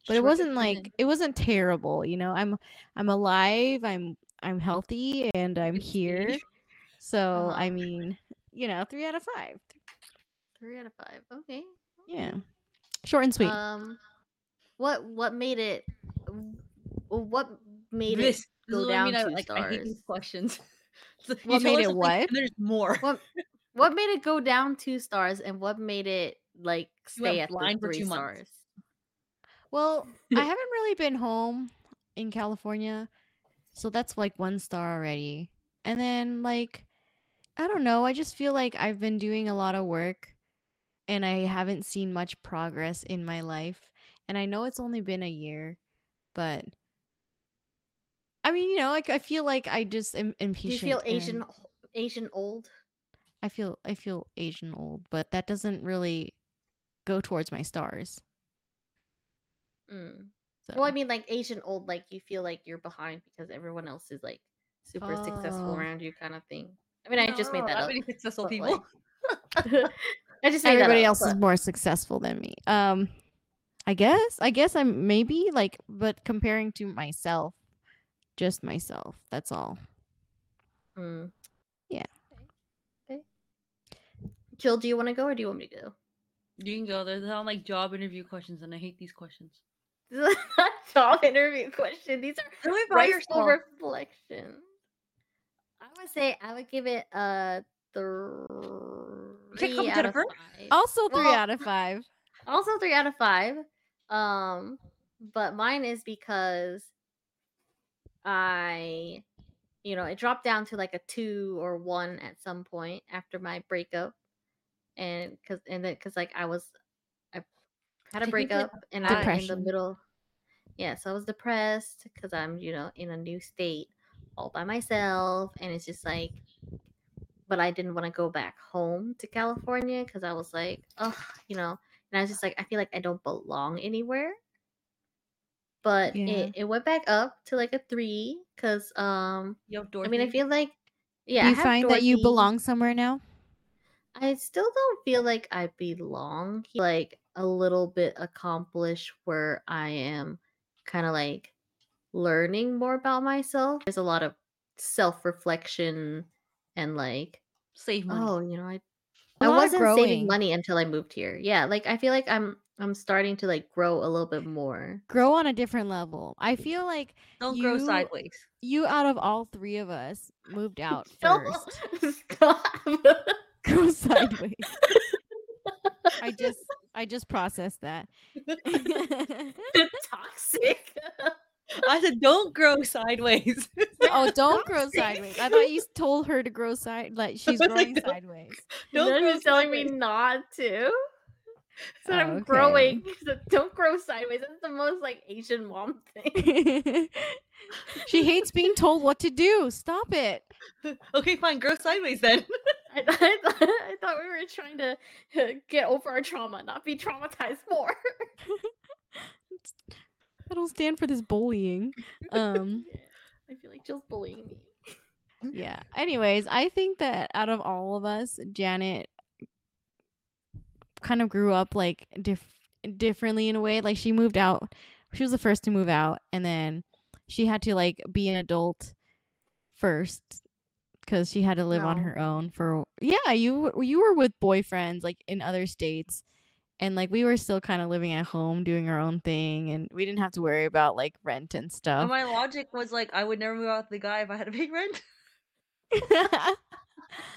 but it wasn't like it wasn't terrible you know i'm i'm alive i'm i'm healthy and i'm Good to see. here so Uh-huh. i mean you know three out of five Three out of five. Okay. yeah short and sweet Um, what what made it? What made This, it go is I mean. down I, two like I hate these stars? questions. So you What made it what? There's more. What what made it go down two stars, and what made it like stay at the blind for three two months. stars? Well, I haven't really been home in California, so that's like one star already. And then like I don't know, I just feel like I've been doing a lot of work and I haven't seen much progress in my life. And I know it's only been a year, but I mean, you know, like I feel like I just am impatient. Do you feel Asian Asian old? I feel I feel Asian old, but that doesn't really go towards my stars. Mm. So. Well, I mean, like Asian old, like you feel like you're behind because everyone else is like super successful Oh. around you, kind of thing. I mean, I just made that not up. many successful but, people. like- I just made that everybody up, else is more successful than me. Um, I guess. I guess I'm maybe like, but comparing to myself, just myself. That's all. Mm. Yeah. Okay. okay. Jill, do you want to go or do you want me to go? You can go. They're all like job interview questions, and I hate these questions. This is not job interview question. These are Tell me about reflections. I would say I would give it a three come, out of five. Also, three Well- out of five. Also three out of five. Um, but mine is because I you know, it dropped down to like a two or one at some point after my breakup, and because and then because like I was, I had a breakup and I'm in the middle. Yeah, so I was depressed because I'm you know in a new state all by myself, and it's just like, but I didn't want to go back home to California because I was like, oh, you know, and I was just like, I feel like I don't belong anywhere. But Yeah. it, it went back up to like a three because um You have I mean I feel like yeah Do I you have find that you belong somewhere now? I still don't feel like I belong here, like a little bit accomplished where I am kind of like learning more about myself. There's a lot of self reflection and like save money. oh you know I A I lot of wasn't growing. saving money until I moved here. Yeah, like I feel like I'm I'm starting to like grow a little bit more. Grow on a different level. I feel like Don't grow you- sideways. you out of all three of us moved out No, first. Stop. Go sideways. I just I just processed that. Toxic. I said, don't grow sideways. oh, don't grow sideways. I thought you told her to grow side like she's growing Don't- sideways. don't Then grow you're telling me sideways. not to. So I'm Okay. growing. So don't grow sideways. That's the most like Asian mom thing. she hates being told what to do. Stop it. Okay, fine. Grow sideways then. I, I, thought, I thought we were trying to uh, get over our trauma, not be traumatized more. I don't stand for this bullying. Um I feel like Jill's bullying me. yeah. Anyways, I think that out of all of us, Janet kind of grew up like diff- differently in a way. Like she moved out. She was the first to move out and then she had to like be an adult first cuz she had to live on her own for Yeah, you you were with boyfriends like in other states. And like we were still kind of living at home doing our own thing and we didn't have to worry about like rent and And stuff. my logic was like, I would never move out with the guy if I had to pay rent.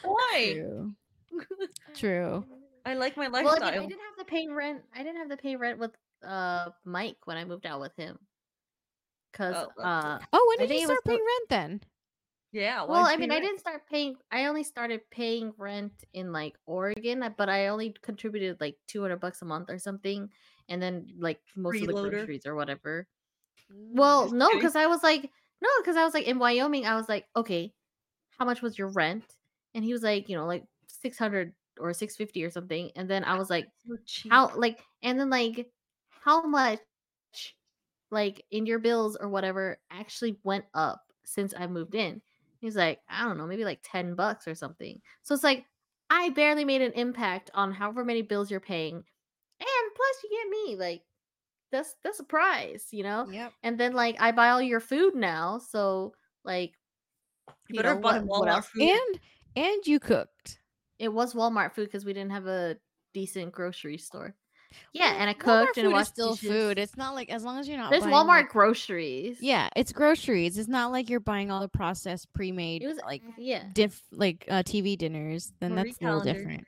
Why? True. True. I like my Well, lifestyle. I, mean, I didn't have to pay rent. I didn't have to pay rent with uh Mike when I moved out with him. Cause Oh, that's uh Oh, when did think you start paying the- rent then? yeah. well, I pay mean, I didn't start paying. I only started paying rent in like Oregon, uh, but I only contributed like two hundred bucks a month or something, and then like most of the groceries or whatever. Well, Just no, because I was like, no, because I was like in Wyoming. I was like, okay, how much was your rent? And he was like, you know, like six hundred or six fifty or something. And then I was like, So how like, and then like, how much, like in your bills or whatever, actually went up since I moved mm-hmm. in? He's like, I don't know, maybe like ten bucks or something. So it's like, I barely made an impact on however many bills you're paying, and plus you get me like. That's that's a prize, you know Yep. and then like I buy all your food now, so like You better have bought him what else? food. And and you cooked. It was Walmart food because we didn't have a decent grocery store. Yeah, Well, and I Walmart cooked and food is washed still dishes. food. It's not like as long as you're not. There's Walmart like- groceries. yeah, it's groceries. It's not like you're buying all the processed, pre-made, it was like yeah. diff like uh, TV dinners. Then Marie that's a little different.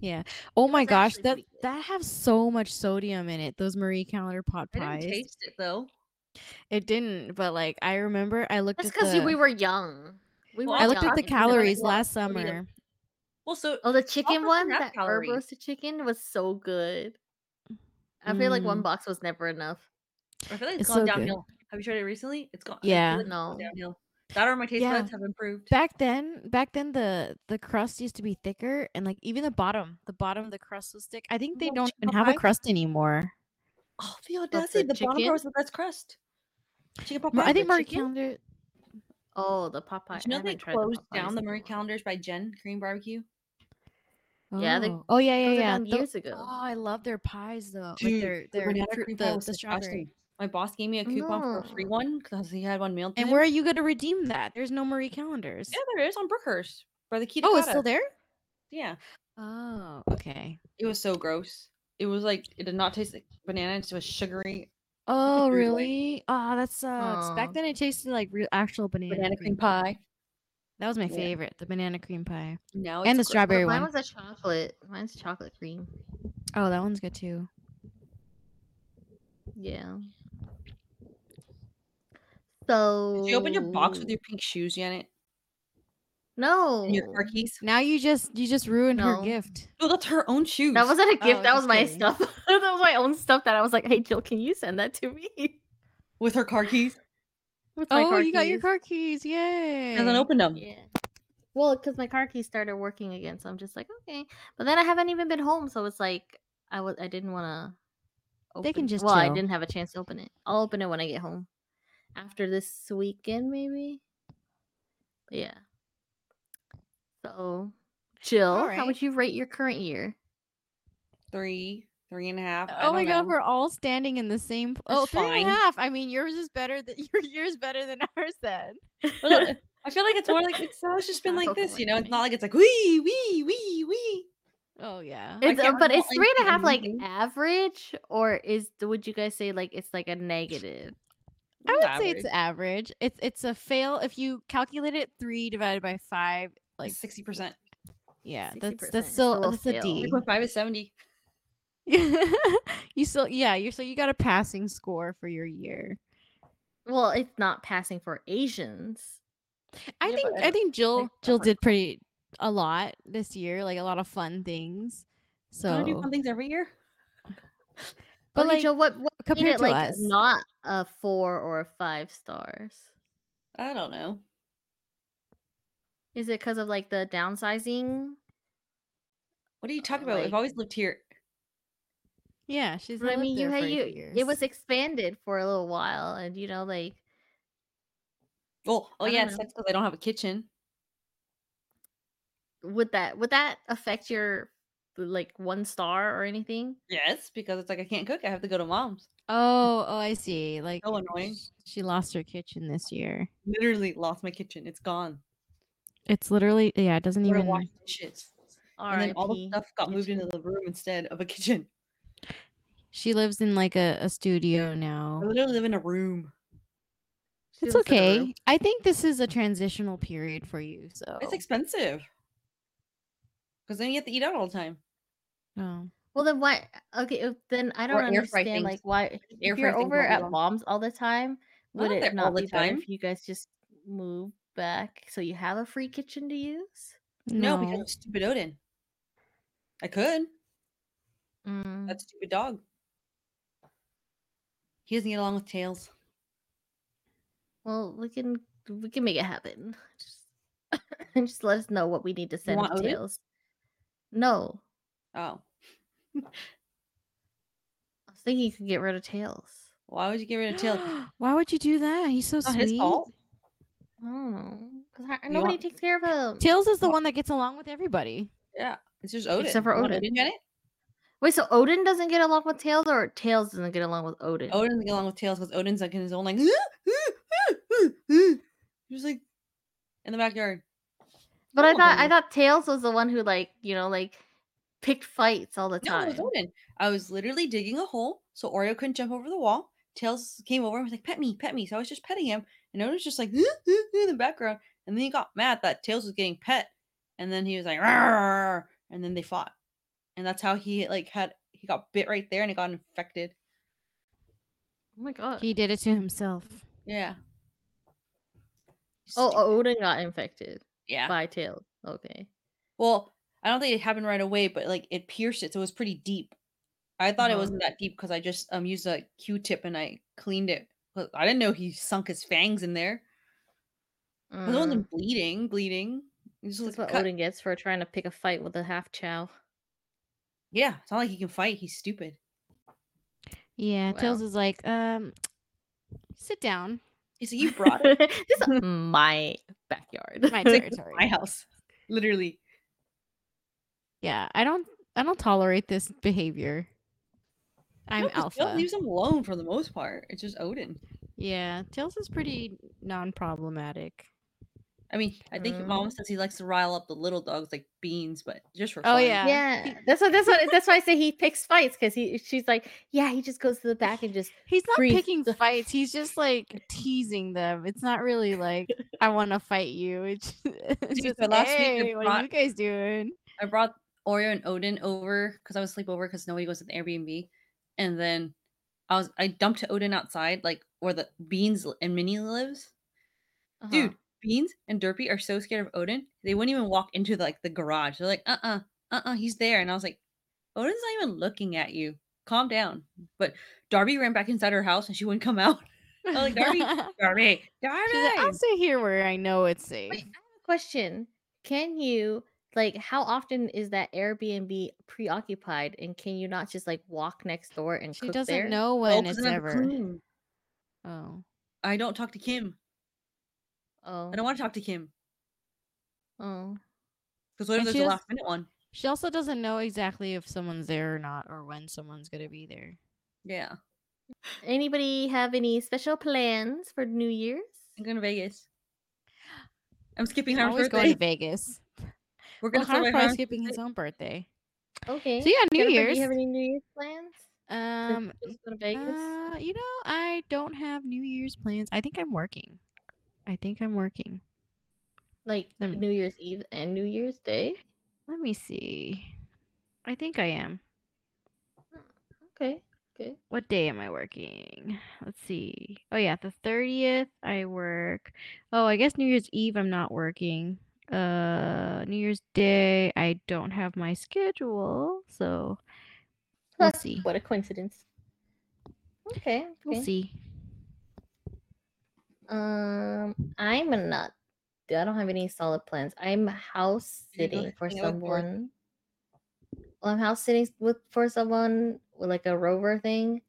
Yeah. Oh my gosh, that that have so much sodium in it. Those Marie Callender pot I pies. didn't taste it though. It didn't, but like I remember, I looked That's at because the. we were young. We Well, were I looked young. at the talking about it, calories last summer. Well, so Oh, the chicken one, that herb roasted chicken was so good. I feel like one Mm. box was never enough. I feel like It's it's gone so good. downhill. Have you tried it recently? It's gone. Yeah. like No. downhill. That or my taste Yeah. buds have improved. back then back then the the crust used to be thicker and like even the bottom the bottom of the crust was thick i think they Well, don't even have a crust anymore Oh, the the audacity! The, bottom part was the best crust. Chicken pot Mar- pie. i think the Marie? Callender Oh, the Popeye. Did you know they haven't the closed down the in a Marie. Callenders by Gen Korean Barbecue? Yeah, they oh, oh yeah yeah Closed it yeah down Tho- years ago. oh i love their pies though like Dude, their the their banana fruit- cream pie the, was the strawberry disgusting. My boss gave me a coupon for a free No. one because he had one mailed to and him. where are you going to redeem that there's no marie callenders Yeah, there is on Brookhurst by the Key. oh it's still there Yeah, oh okay it was so gross. It was like it did not taste like banana. It was sugary oh weird way. really oh that sucks back Aw. then it tasted like real actual banana, banana cream pie. That was my Yeah. favorite the banana cream pie Now and the it's gross. strawberry Mine one was a chocolate. Mine's chocolate cream. oh that one's good too Yeah. So Did you open your box with your pink shoes, Janet? no And your car keys? Now you just you just ruined her gift. No, that's her own shoes. That wasn't a oh, gift. Oh, that was my kidding. stuff. that was my own stuff. That I was like, "Hey, Jill, can you send that to me?" with her car keys. With my Oh, car you got your keys. car keys. Yay. Hasn't opened them. Yeah. Well, because my car keys started working again, so I'm just like, okay. But then I haven't even been home, so it's like I was I didn't want to. They can just Well, I chill. didn't have a chance to open it. I'll open it when I get home, after this weekend, maybe. But yeah. So, Jill, how would you rate your current year? Three, three and a half. I Oh my don't god, know. we're all standing in the same. p- Oh, That's three and a half. I mean, yours is better than your yours better than ours. Then. But I feel like it's more like it's always just been Not like this, you know. It's not like it's like wee wee wee wee. Oh yeah. It's, uh, but it's three and a anything half like average, or is would you guys say like it's like a negative? I would It's say it's average. average. It's it's a fail if you calculate it three divided by five. Like like sixty percent. yeah, 60%, that's that's still still a that's a fail. D. Three point five is seventy. You still yeah you're so you got a passing score for your year. Well, it's not passing for Asians. I Yeah, think I think Jill Jill did pretty a lot this year, like a lot of fun things. So I do fun things every year. but okay, like Joe, what what made compared it to like us. not a four or a five stars? I don't know. Is it because of like the downsizing? What are you talking about? like- We've always lived here. Yeah, she's. I mean, you had you. years. It was expanded for a little while, and you know, like Well, oh I yeah, don't it know. sucks because I don't have a kitchen. would that would that affect your like one star or anything? Yes, because it's like I can't cook. I have to go to mom's. Oh, oh, I see. Like So annoying. She lost her kitchen this year. Literally lost my kitchen. It's gone. It's literally yeah. It doesn't even. wash dishes. And then all the stuff got moved into the room instead of a kitchen. She lives in like a, a studio now. I literally live in a room. She It's lives room. okay. I think this is a transitional period for you. So It's expensive. Because then you have to eat out all the time. oh. Well, then why? Okay, then I don't air fry understand like why Air if you're over at mom's all the time, would not it not be better time. if you guys just move back so you have a free kitchen to use? No, No, because of stupid Odin. I could. Mm. That stupid dog. He doesn't get along with tails. Well, we can we can make it happen. Just, just let us know what we need to send to Tails. No, Oh. I was thinking you could get rid of Tails. Why would you get rid of tails? Why would you do that? He's so not sweet. his fault. I don't know because nobody want- takes care of him. Tails is the one that gets along with everybody. Yeah. It's just Odin. Except for You want Odin. Janet? Wait, so Odin doesn't get along with Tails, or Tails doesn't get along with Odin? Odin doesn't get along with tails because Odin's like in his own like just like in the backyard. But I Oh, thought I thought Tails was the one who like you know like picked fights all the No, time. was Odin. I was literally digging a hole so Oreo couldn't jump over the wall. Tails came over and was like, "Pet me, pet me." So I was just petting him, and Odin was just like in the background. And then he got mad that Tails was getting pet, and then he was like, "Rawr," and then they fought, and that's how he like had he got bit right there and he got infected. Oh my god! He did it to himself. Yeah. oh, Stupid. Odin got infected yeah. by tail. Okay. Well, I don't think it happened right away, but like it pierced it, so it was pretty deep. I thought it Uh-huh. wasn't that deep because I just um used a Q-tip and I cleaned it. But I didn't know he sunk his fangs in there. It Mm, wasn't bleeding, bleeding. It just That's looked what cut. Odin gets for trying to pick a fight with a half chow. Yeah, it's not like he can fight. He's stupid. Yeah, Tails is like, um, sit down. He said, "You brought it this is my backyard. My to territory. my house, literally." Yeah, I don't, I don't tolerate this behavior. I'm No, 'cause alpha. Tails leaves him alone for the most part. It's just Odin. Yeah, Tails is pretty non-problematic. I mean, I think Mm. Mom says he likes to rile up the little dogs like beans, but just for Oh, fun. yeah. Yeah, that's what that's what that's why I say he picks fights because he she's like, yeah, he just goes to the back and just He's not Breathe. picking fights. He's just like teasing them. It's not really like I want to fight you. It's, it's Dude, just so last week I hey, what are brought- you guys doing? I brought Oreo and Odin over because I was sleepover because nobody goes to the Airbnb, and then I was I dumped Odin outside, like where the Beans and Minnie lives. Uh-huh. Dude, Beans and Derpy are so scared of Odin, they wouldn't even walk into like the garage. They're like, uh uh-uh, uh, uh he's there. And I was like, Odin's not even looking at you. Calm down. But Darby ran back inside her house and she wouldn't come out. I was like, Darby, Darby, Darby. Like, I'll stay here where I know it's safe. Wait, I have a question. Can you like how often is that Airbnb preoccupied and can you not just like walk next door and She cook doesn't there? know Oh, it's ever. clean. Oh. I don't talk to Kim. Oh. I don't want to talk to Kim. Oh. Because what if And there's she a has- last minute one? She also doesn't know exactly if someone's there or not or when someone's gonna be there. Yeah. Anybody have any special plans for New Year's? I'm going to Vegas. I'm skipping He's Harm's always birthday. going to Vegas. We're Well, going to Harm's celebrate probably Harm's skipping his own birthday. Okay. So yeah, New Jennifer, Year's. Do you have any New Year's plans? Um, Just go to Vegas. uh, you know, I don't have New Year's plans. I think I'm working. I think I'm working. like lem- New Year's Eve and New Year's Day. Let me see. I think I am. Okay. Okay. What day am I working? Let's see. Oh yeah, the 30th I work. Oh, I guess New Year's Eve I'm not working. Uh New Year's Day I don't have my schedule, so we'll see. What a coincidence. Okay. We'll see. Um, I'm not. I don't have any solid plans. I'm house sitting for hang out with Bart. someone. Well, I'm house sitting with for someone with like a rover thing,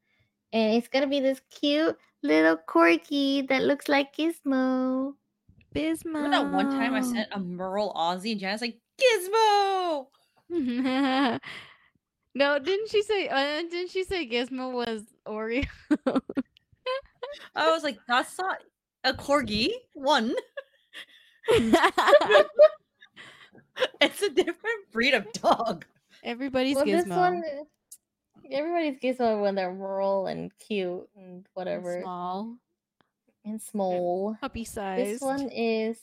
and it's gonna be this cute little corgi that looks like Gizmo. Bismo. Remember that one time I sent a Merle Aussie and Janice like, Gizmo! No, didn't she say uh, didn't she say Gizmo was Oreo? I was like, that's not a corgi. One, it's a different breed of dog. Everybody's well, Gizmo. this one, everybody's Gizmo when they're rural and cute and and whatever Small. and small. Puppy size. This one is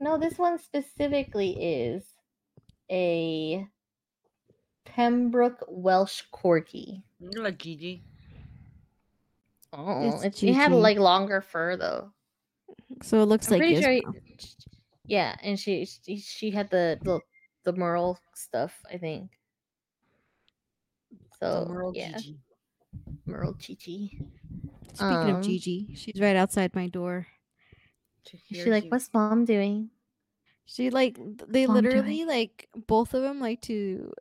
no, this one specifically is a Pembroke Welsh Corgi. You're like Gigi. Oh, It's it's, it had like longer fur though. So it looks I'm like pretty sure. Gizmo. it- yeah, and she she, she had the, the the Merle stuff, I think. So Merle yeah, Gigi. Merle Chichi. Speaking of Um, Gigi, she's right outside my door. To She hear like, you. what's mom doing? She like th- they Mom doing? literally like both of them like to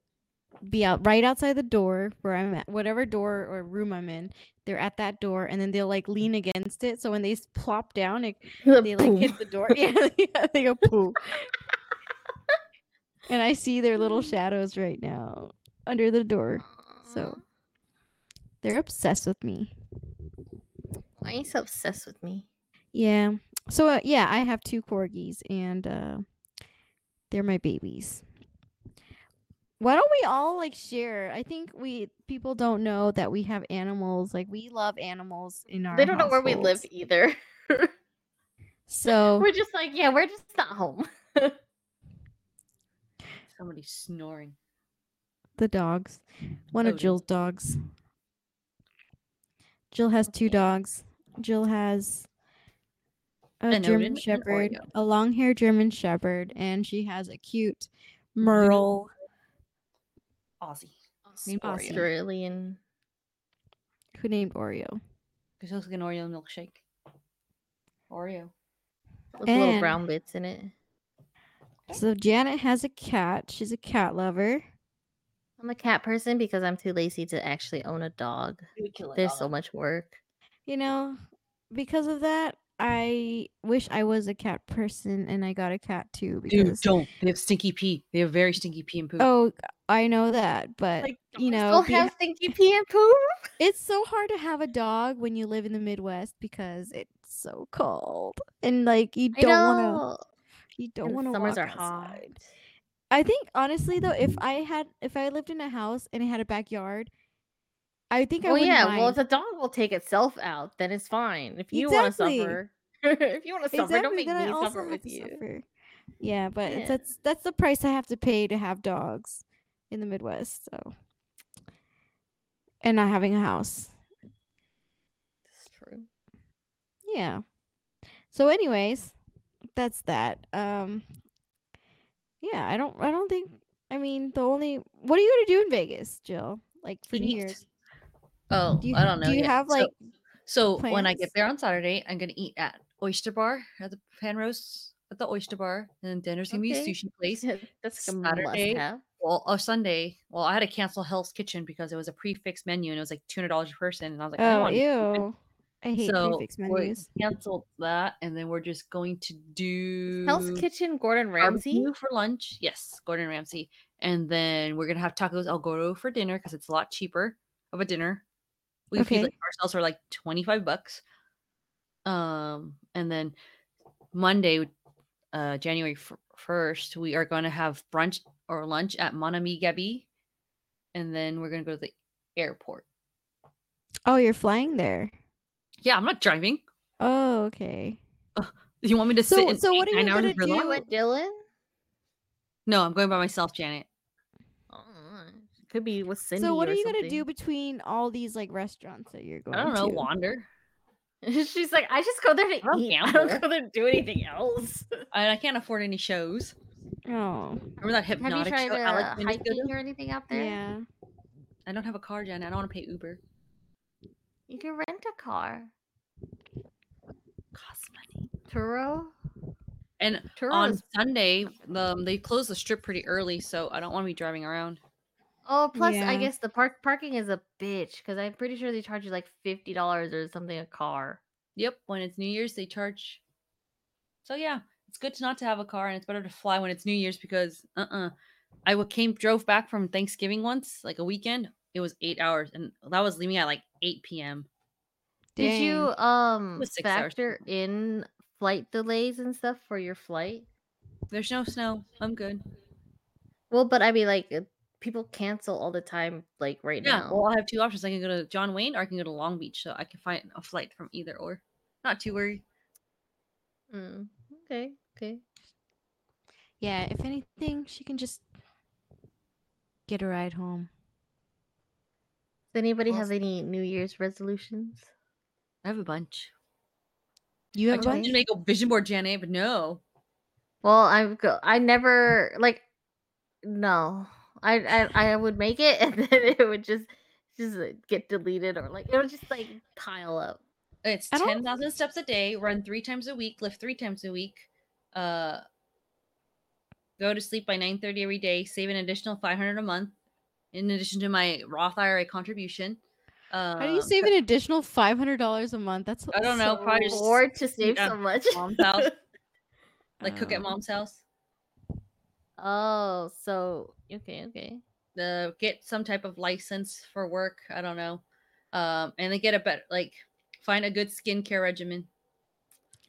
be out right outside the door where I'm at, whatever door or room I'm in. They're at that door, and then they'll like lean against it. So when they plop down, it, they like hit the door. Yeah, yeah, they go poo. and I see their little shadows right now under the door. So they're obsessed with me. why are you so obsessed with me? Yeah. So uh, yeah, I have two corgis, and uh, they're my babies. Why don't we all like share? I think we people don't know that we have animals. Like we love animals in our. They don't know where we live households. either. So we're just like, yeah, we're just not home. Somebody's snoring. the dogs, one of Odin. Jill's dogs. Jill has two dogs. Jill has a An German Odin and Shepherd, Oreo. a long-haired German Shepherd, and she has a cute Merle. Aussie. Named Oreo. Australian. Who named Oreo? Because it looks like an Oreo milkshake. Oreo. With little brown bits in it. So Janet has a cat. She's a cat lover. I'm a cat person because I'm too lazy to actually own a dog. There's so much work. You know, because of that, I wish I was a cat person and I got a cat too. Dude, don't. They have stinky pee. They have very stinky pee and poop. oh, I know that, but Like, you know, don't be- have stinky pee and poop. it's so hard to have a dog when you live in the Midwest because it's so cold and like you don't want to. You don't want to. summers walk are hot. I think honestly though, if I had if I lived in a house and it had a backyard, I think I Well, would yeah. mind. Well, if the dog will take itself out, then it's fine. If you want to suffer, if you want to suffer, don't make me suffer with you. suffer. Yeah, but Yeah. that's that's the price I have to pay to have dogs in the Midwest. So, and not having a house. That's true. Yeah. So anyways, that's that. Um yeah, I don't I don't think I mean the only what are you gonna do in Vegas, Jill? Like for New Year's. Oh, Do you, I don't know. Do you yet. have like So when I get there on Saturday, I'm gonna eat at Oyster Bar at the pan roast at the Oyster Bar, and then dinner's gonna be a sushi place. That's Saturday, must. Well, oh Sunday, well, I had to cancel Hell's Kitchen because it was a prefix menu and it was like two hundred dollars a person, and I was like, I don't Oh want ew. I hate so prefix menus. canceled that, and then we're just going to do Hell's Kitchen, Gordon Ramsay. for lunch. Yes, Gordon Ramsay, and then we're gonna have tacos El Gordo for dinner because it's a lot cheaper of a dinner. We Okay. like, ourselves for like twenty five bucks. Um, and then Monday, uh, January first, we are going to have brunch or lunch at Mon Ami Gabi, and then we're gonna go to the airport. Oh, you're flying there. Yeah, I'm not driving. Oh, okay. You want me to sit? So- in so what are you gonna do life? You and Dylan? No, I'm going by myself, Janet. Could be with Cindy. so what or are you gonna do between all these like restaurants that you're going I don't know, to? wander. She's like, I just go there to I don't eat. I don't go there to do anything else. I, I can't afford any shows. Oh, Remember that Have you hypnotic tried show? uh, Alex made us go hiking or anything out there? yeah. I don't have a car, Janet. I don't want to pay Uber. You can rent a car. Cost money. Turo? And Turo on is- Sunday, um, they close the strip pretty early, so I don't want to be driving around. Oh, plus Yeah. I guess the park parking is a bitch because I'm pretty sure they charge you like fifty dollars or something a car. Yep, when it's New Year's, they charge. So yeah, it's good to not to have a car, and it's better to fly when it's New Year's because uh uh I wa- came drove back from Thanksgiving once, like a weekend. It was eight hours, and that was leaving at like eight p.m. Did you um was six hours. factor in flight delays and stuff for your flight? There's no snow. I'm good. Well, but I mean, like uh, people cancel all the time, like right Yeah. now. Well, I have two options. I can go to John Wayne or I can go to Long Beach, so I can find a flight from either or. Not too worried. Mm, okay, okay. Yeah. If anything, she can just get a ride home. Does anybody have any New Year's resolutions? I have a bunch. You have a told bunch? to make a vision board, Janet, but no. Well, I've go. I never like. No, I I I would make it, and then it would just just uh, get deleted or like it would just like pile up. It's ten thousand steps a day. Run three times a week. Lift three times a week. Uh, go to sleep by nine thirty every day. Save an additional five hundred a month, in addition to my Roth IRA contribution. Um, How do you save an additional five hundred dollars a month? That's I don't know, so- probably just Bored to save yeah, so much. mom's house, like cook at Oh. mom's house? oh, so okay, okay. the get some type of license for work. I don't know. Um, and they get a better like find a good skincare regimen.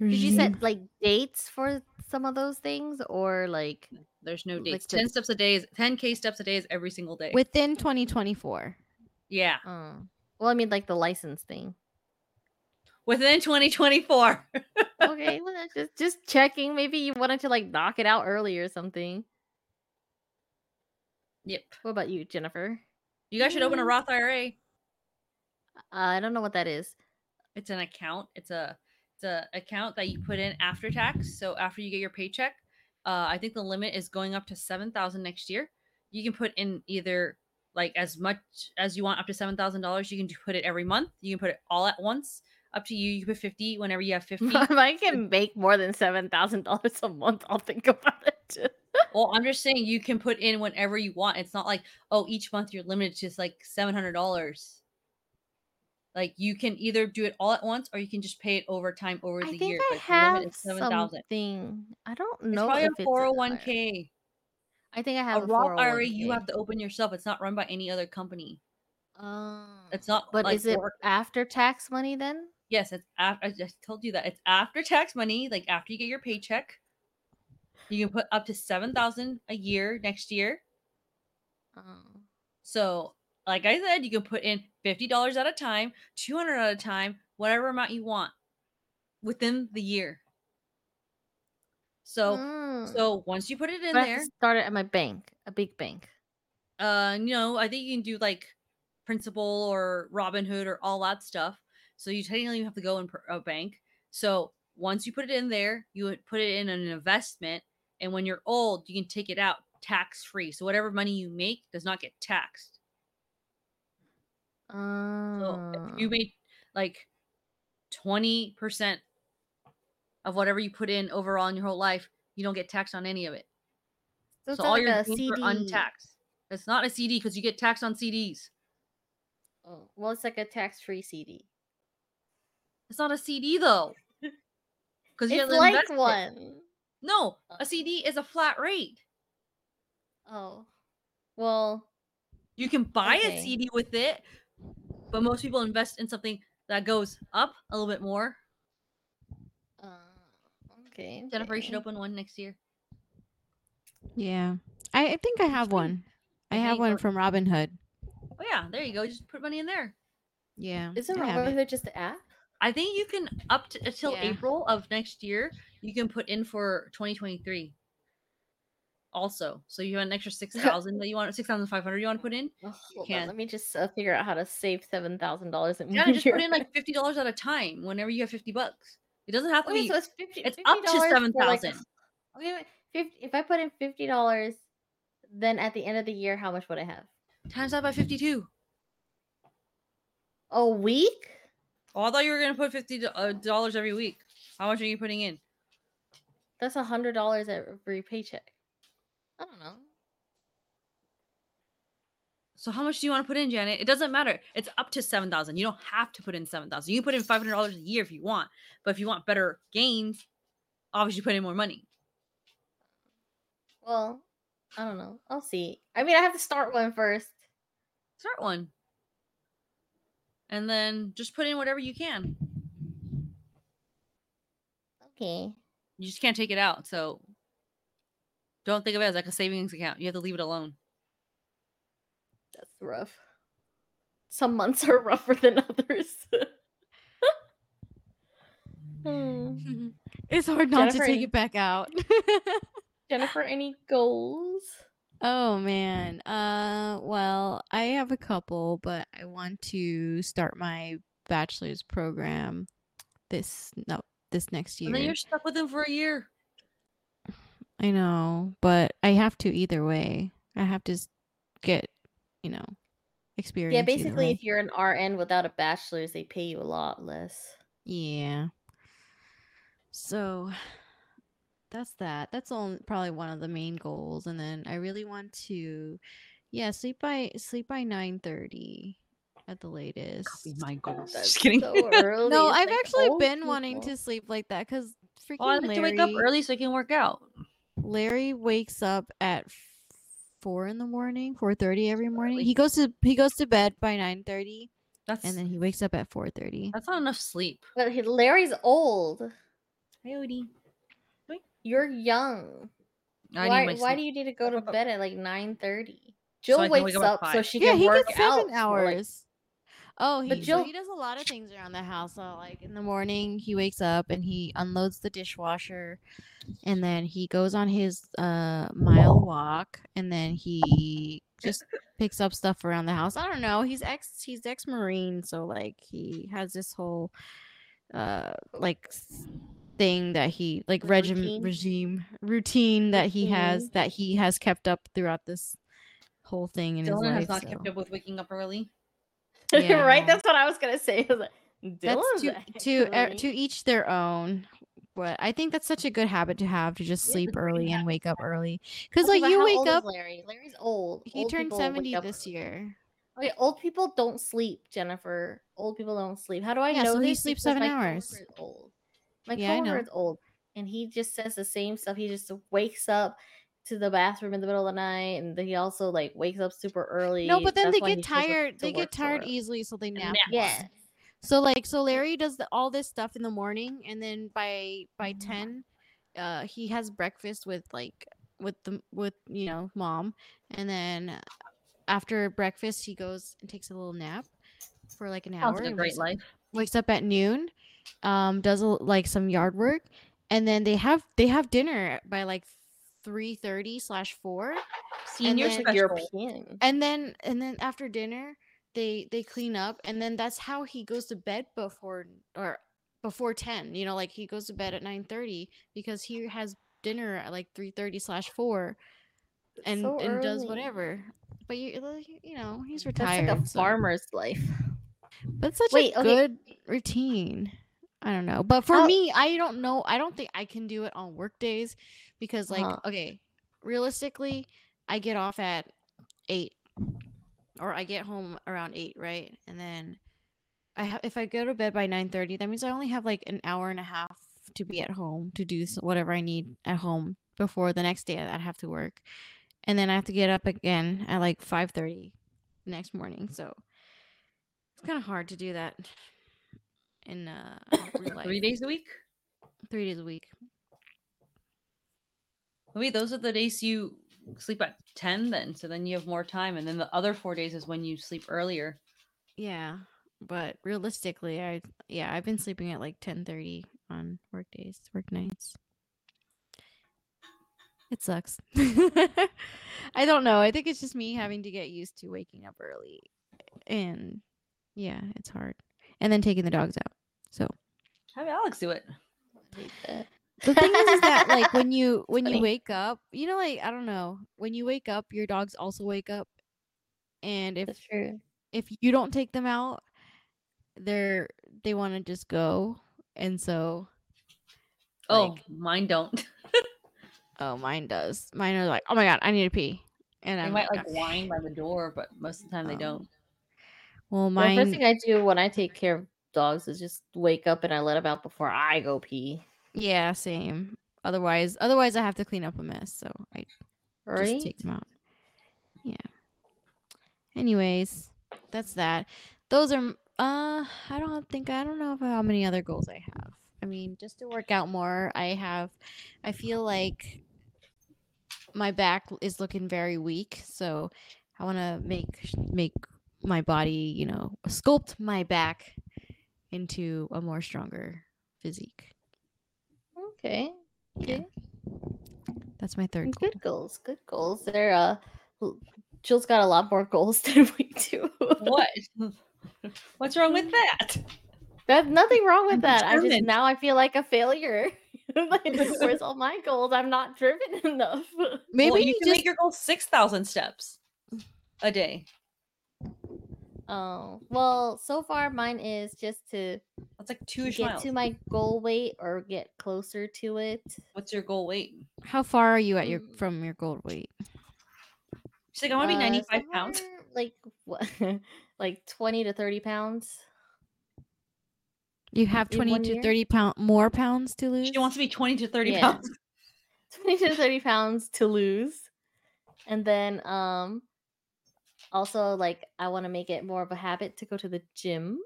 Did you set like dates for some of those things, or like There's no Like dates. the- Ten steps a day is ten k steps a day is every single day. within twenty twenty four? yeah, uh, well, I mean like the license thing. within 2024. Okay, well, just just checking. Maybe you wanted to like knock it out early or something. Yep. What about you, Jennifer? You guys should open a Mm. Roth IRA. Uh, I don't know what that is. It's an account. It's a it's a account that you put in after tax. So after you get your paycheck, uh, I think the limit is going up to seven thousand next year. You can put in either like as much as you want up to seven thousand dollars. You can put it every month. You can put it all at once. Up to you. You can put fifty whenever you have fifty. if I can make more than seven thousand dollars a month, I'll think about it. Well, I'm just saying you can put in whenever you want. It's not like oh each month you're limited to just like seven hundred dollars. Like you can either do it all at once or you can just pay it over time over I the think year. I but the have limit is seven thousand. something. I don't It's know probably if a it's four hundred an one IRA. k. I think I have a, Roth IRA you have to open yourself. It's not run by any other company. Um, It's not. but like is it work- after tax money then? Yes, it's. Af- I just told you that it's after tax money. Like after you get your paycheck, you can put up to seven thousand a year next year. Um, So, like I said, you can put in fifty dollars at a time, two hundred at a time, whatever amount you want within the year. So, mm. so once you put it in But there, start it at my bank, a big bank. uh, you know, I think you can do like Principal or Robinhood or all that stuff. So you technically have to go in a bank. So once you put it in there, you would put it in an investment, and when you're old, you can take it out tax free. So whatever money you make does not get taxed. So you Oh. made like 20% of whatever you put in overall in your whole life, you don't get taxed on any of it. So, it's So all like your a gains are untaxed. It's not a CD because you get taxed on CDs. Oh, well, it's like a tax-free CD. It's not a CD though. Because It's like invest it. One. No, Oh. a CD is a flat rate. Oh, well, You can buy Okay. a CD with it, but most people invest in something that goes up a little bit more. uh, okay. Jennifer, you should open one next year. Yeah. I, I think I have fine. one. I Okay, have one from Robinhood. Oh yeah, there you go. Just put money in there. Yeah. Isn't I Robin it. Hood just the app? I think you can up to until Yeah. April of next year. You can put in for 2023. Also, so you have an extra six thousand that you want, six thousand five hundred you want to put in. Oh, on, can. Let me just uh, figure out how to save seven thousand dollars in Yeah, one just put in like fifty dollars at a time. Whenever you have fifty bucks, it doesn't have to Okay, be. so it's fifty. it's up to $50 for, like, 7,000. Okay, 50, if I put in fifty dollars, then at the end of the year, how much would I have? times that by fifty-two. A week? Oh, I thought you were gonna put fifty do- uh, dollars every week. How much are you putting in? That's a hundred dollars every paycheck. I don't know. So how much do you want to put in, Janet? It doesn't matter. It's up to seven thousand. You don't have to put in seven thousand. You can put in five hundred dollars a year if you want. But if you want better gains, obviously put in more money. Well, I don't know. I'll see. I mean, I have to start one first. Start one. And then just put in whatever you can. Okay. You just can't take it out. So don't think of it as like a savings account. You have to leave it alone. That's rough. Some months are rougher than others. Hmm. It's hard not Jennifer, to take it back out. Jennifer, any goals? oh man. Uh well, I have a couple, but I want to start my bachelor's program this no this next year. And then you're stuck with them for a year. I know, but I have to either way. I have to get, you know, experience. Yeah, basically, if you're an RN without a bachelor's, they pay you a lot less. Yeah. So that's that. That's all probably one of the main goals. And then I really want to yeah, sleep by sleep by nine thirty at the latest. my goals. That's Just kidding. so early. No, It's I've like actually old been wanting to sleep like that because freaking Oh, I like Larry, to wake up early so I can work out. Larry wakes up at four in the morning, four thirty every morning. early. He goes to he goes to bed by nine thirty, That's and then he wakes up at four thirty. that's not enough sleep. But he- Larry's old. Hi, Odie. You're young. I why? need Why do you need to go to bed at like nine thirty? So Jill I can wake wakes up at up so five. she Yeah, can he work gets out. seven for, like- hours. Oh, But he so he does a lot of things around the house. So like in the morning, he wakes up and he unloads the dishwasher, and then he goes on his uh mile walk, and then he just picks up stuff around the house. I don't know. He's ex he's ex marine, so like he has this whole uh like thing that he like regime Routine? regime routine that he has that he has kept up throughout this whole thing in his Dylan life. has not kept up with waking up early. Yeah. right? That's what I was gonna say. I was like, that's to to Henry. to each their own but i think that's such a good habit to have to just sleep it's a early and wake up early because Okay, like you how wake old is up Larry. Larry's old. he Old turned 70 this early. year Okay, old people don't sleep, Jennifer. Old people don't sleep. How do I Yeah, know so he sleeps Because seven my hours. old. My Yeah, I coworker is old, and he just says the same stuff. He just wakes up to the bathroom in the middle of the night, and then he also like wakes up super early. no but then That's they get he shows up tired they get tired easily so they nap more. So like so larry does the, all this stuff in the morning and then by by Mhm. 10 uh he has breakfast with like with the with you know mom and then after breakfast he goes and takes a little nap for like an hour like a great wakes life. wakes up at noon, um, does a, like some yard work, and then they have they have dinner by like three thirty slash four, Senior then. European. and then and then after dinner they they clean up, and then that's how he goes to bed before or before 10 you know like he goes to bed at 9:30 because he has dinner at like 3:30 slash 4 and So and does whatever but you you know he's That's retired like a so- farmer's life. but such Wait, a okay. good routine i don't know but for me i don't know i don't think i can do it on work days because like Uh-huh. okay realistically i get off at 8 or i get home around 8 right? And then i ha- if i go to bed by 9:30 that means i only have like an hour and a half to be at home to do whatever i need at home before the next day I'd have to work. And then i have to get up again at like 5:30 the next morning so it's kind of hard to do that in uh real life. Three days a week. three days a week Maybe those are the days you sleep at ten. Then, so then you have more time, and then the other four days is when you sleep earlier. yeah but realistically i yeah i've been sleeping at like 10:30 on work days work nights it sucks i don't know i think it's just me having to get used to waking up early and yeah it's hard and then taking the dogs out so Have Alex do it. the thing is, is that like when you when you wake up you know like i don't know when you wake up your dogs also wake up and if That's true. if you don't take them out they're they want to just go and so Oh, Like- mine don't. oh mine does mine are like oh my god i need to pee and They i'm might like like whine by the door, but most of the time they Oh. don't. Well The first thing I do when I take care of dogs is just wake up and I let them out before I go pee. yeah same otherwise otherwise i have to clean up a mess so i Right? just take them out. Yeah. Anyways, that's that. Those are uh I don't think I don't know if how many other goals I have. I mean, just to work out more, I have I feel like my back is looking very weak, so I want to make make my body, you know, sculpt my back into a more stronger physique. Okay. Yeah. Okay. That's my third goal. Good goals. Good goals. They're uh Jill's got a lot more goals than we do. What? What's wrong with that? There's nothing wrong with I'm that. I just now I feel like a failure. like, where's all my goals? I'm not driven enough. Maybe well, you you can just make your goal six thousand steps a day. Oh well, so far mine is just to That's like two get miles. to my goal weight or get closer to it. What's your goal weight? how far are you at your Mm. from your goal weight? She's like, I want to be Uh, ninety five pounds. somewhere Like what? like twenty to thirty pounds. You have In 20 to year? 30 pound more pounds to lose. She wants to be twenty to thirty Yeah. pounds. 20 to 30 pounds to lose and then um also like i want to make it more of a habit to go to the gym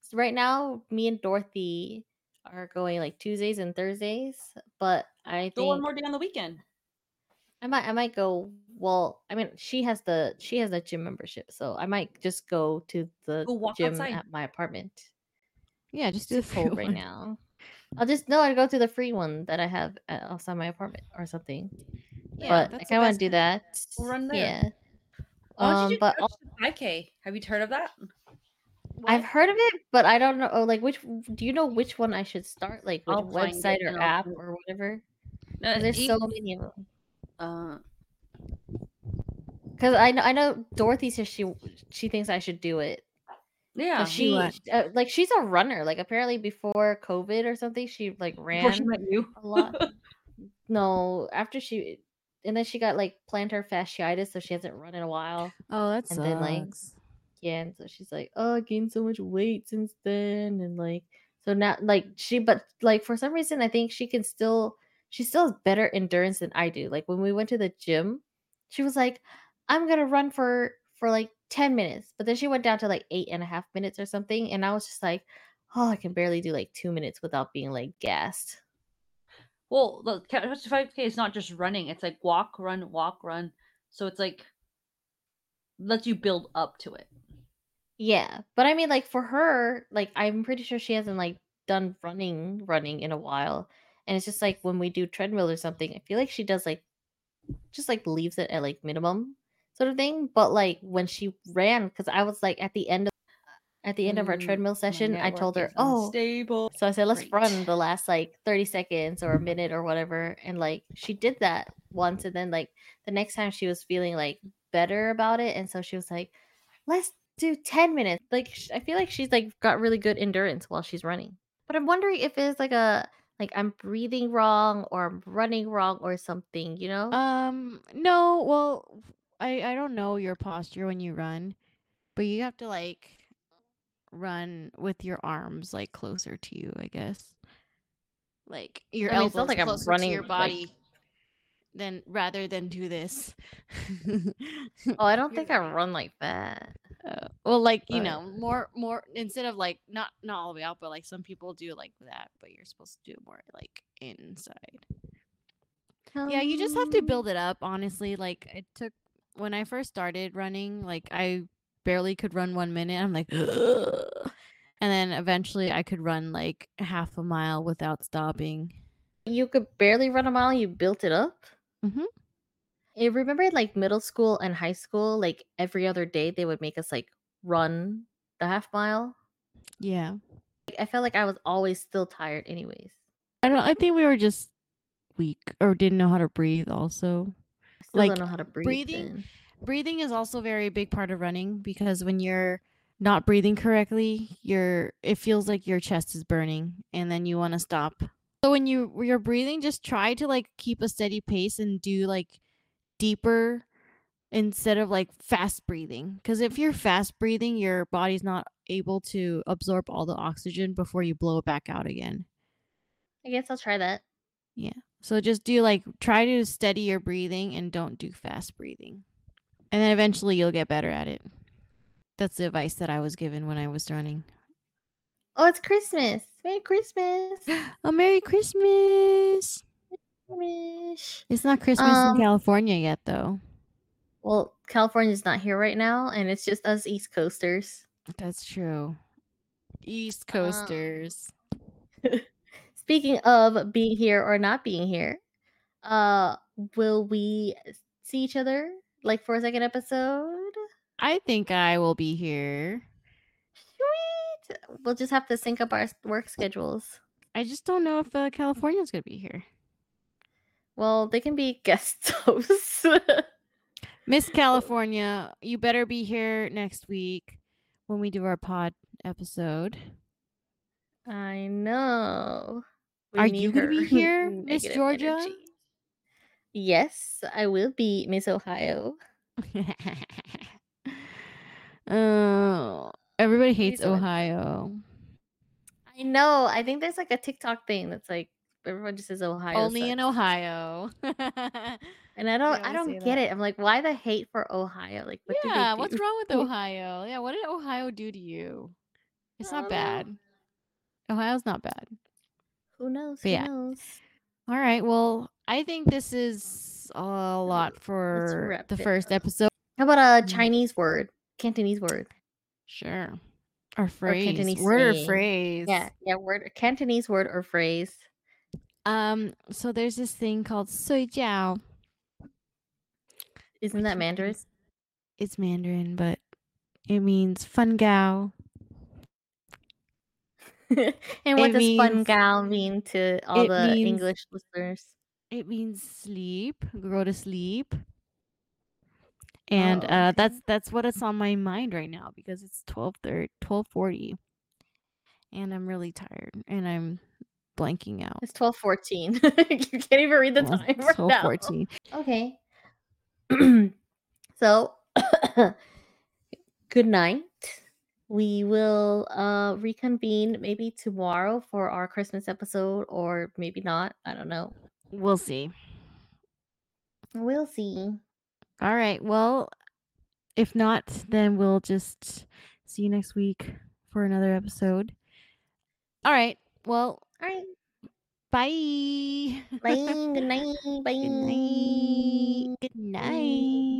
so right now me and dorothy are going like tuesdays and thursdays but i think Go one think more day on the weekend. i might i might go well i mean she has the she has a gym membership so i might just go to the Go walk gym outside. at my apartment yeah, just do the it's cold right one. now i'll just no I'll go to the free one that i have at, outside my apartment or something Yeah, but I that's the kind of want best to do bet. that. We'll run there. Yeah, Why Um, you but Couch 5K? Have you heard of that? I've heard of it, but I don't know. Oh, like which? Do you know which one I should start? Like which I'll find it website or and I'll app do it. or whatever? No, 'Cause There's e- so many of them. uh, Because I know I know Dorothy says she she thinks I should do it. yeah. 'Cause she what? uh, like she's a runner. Like apparently before COVID or something, she like Before she ran met you. a lot. no, after she and then she got like plantar fasciitis, so she hasn't run in a while. Oh, that And then, like. Yeah, and so she's like, "Oh, I gained so much weight since then," and like, so now, like, she, but like for some reason, I think she can still, she still has better endurance than I do. Like when we went to the gym, she was like, "I'm gonna run for for like ten minutes," but then she went down to like eight and a half minutes or something, and I was just like, "Oh, I can barely do like two minutes without being like gassed." Well, the to 5K is not just running. It's like walk, run, walk, run. So it's like lets you build up to it. Yeah, but I mean, like for her, like I'm pretty sure she hasn't like done running, running in a while, and it's just like when we do treadmill or something, I feel like she does like, just like leaves it at like minimum sort of thing. But like when she ran, because I was like at the end of, at the end of our treadmill session, I told her, "Oh, unstable. So I said, let's Great. run the last like 30 seconds or a minute or whatever. And like she did that once. And then like the next time she was feeling like better about it. And so she was like, let's do 10 minutes. Like sh- I feel like she's like got really good endurance while she's running. But I'm wondering if it's like a, like I'm breathing wrong or I'm running wrong or something, you know? Um, no, well, I I don't know your posture when you run, but you have to like run with your arms like closer to you, I guess. Like your I mean, elbows like closer running, to your like- body, than rather than do this. oh, I don't think I run like that. Uh, well, like you But- know, more more instead of like not not all the way out, but like some people do like that, but you're supposed to do more like inside. Yeah, you just have to Um, build it up, honestly. Like it took when I first started running, like I barely could run 1 minute. I'm like and then eventually I could run like half a mile without stopping. You could barely run a mile. You built it up. Mhm. I remember like middle school and high school, like every other day they would make us like run the half mile. Yeah. I felt like I was always still tired, anyways. I don't I think we were just weak or didn't know how to breathe also. I still Like, don't know how to breathe. breathing- then. Breathing is also very big part of running because when you're not breathing correctly, your it feels like your chest is burning and then you want to stop. So when you when you're breathing, just try to like keep a steady pace and do like deeper instead of like fast breathing. Because if you're fast breathing, your body's not able to absorb all the oxygen before you blow it back out again. I guess I'll try that. Yeah. So just do like try to steady your breathing and don't do fast breathing. And then eventually you'll get better at it. That's the advice that I was given when I was running. Oh, it's Christmas. Merry Christmas. Oh, Merry Christmas. Christmas. It's not Christmas Um, in California yet though. Well, California's not here right now, and it's just us East Coasters. That's true. East Uh, Coasters. Speaking of being here or not being here, uh, will we see each other like for a second episode? I think I will be here. Sweet. We'll just have to sync up our work schedules. I just don't know if uh, California's going to be here. Well, they can be guest hosts. Miss California, you better be here next week when we do our pod episode. I know. We Are you gonna be here, Miss Georgia? energy. Yes, I will be Miss Ohio. oh, everybody hates. Ohio. I know. I think there's like a TikTok thing that's like everyone just says Ohio. Only in sucks. Ohio. And I don't I always don't get that. it. I'm like, why the hate for Ohio? Like what did they yeah, what's do? wrong with Ohio? Yeah, what did Ohio do to you? It's I not don't know. bad. Ohio's not bad. Who knows? Who yeah. knows? All right. Well, I think this is a lot for the first up. episode. How about a Mm. Chinese word? Cantonese word. Sure. Or phrase. Cantonese Word or phrase. Yeah, yeah, word Cantonese word or phrase. Um, so there's this thing called 睡觉. Isn't that Mandarin? It's Mandarin, but it means fun gal. and what It does fun means- gal mean to all the means- English listeners? It means sleep, go to sleep. And Oh, uh that's that's what it's on my mind right now because it's 12 1240 and I'm really tired and I'm blanking out. It's twelve fourteen. you can't even read the Well, time right 12:14. Okay. so, good night. We will uh reconvene maybe tomorrow for our Christmas episode, or maybe not. I don't know. We'll see. We'll see. All right. Well, if not, then we'll just see you next week for another episode. All right. Well, all right. Bye. Bye. Good night. Bye. Good night. Good night.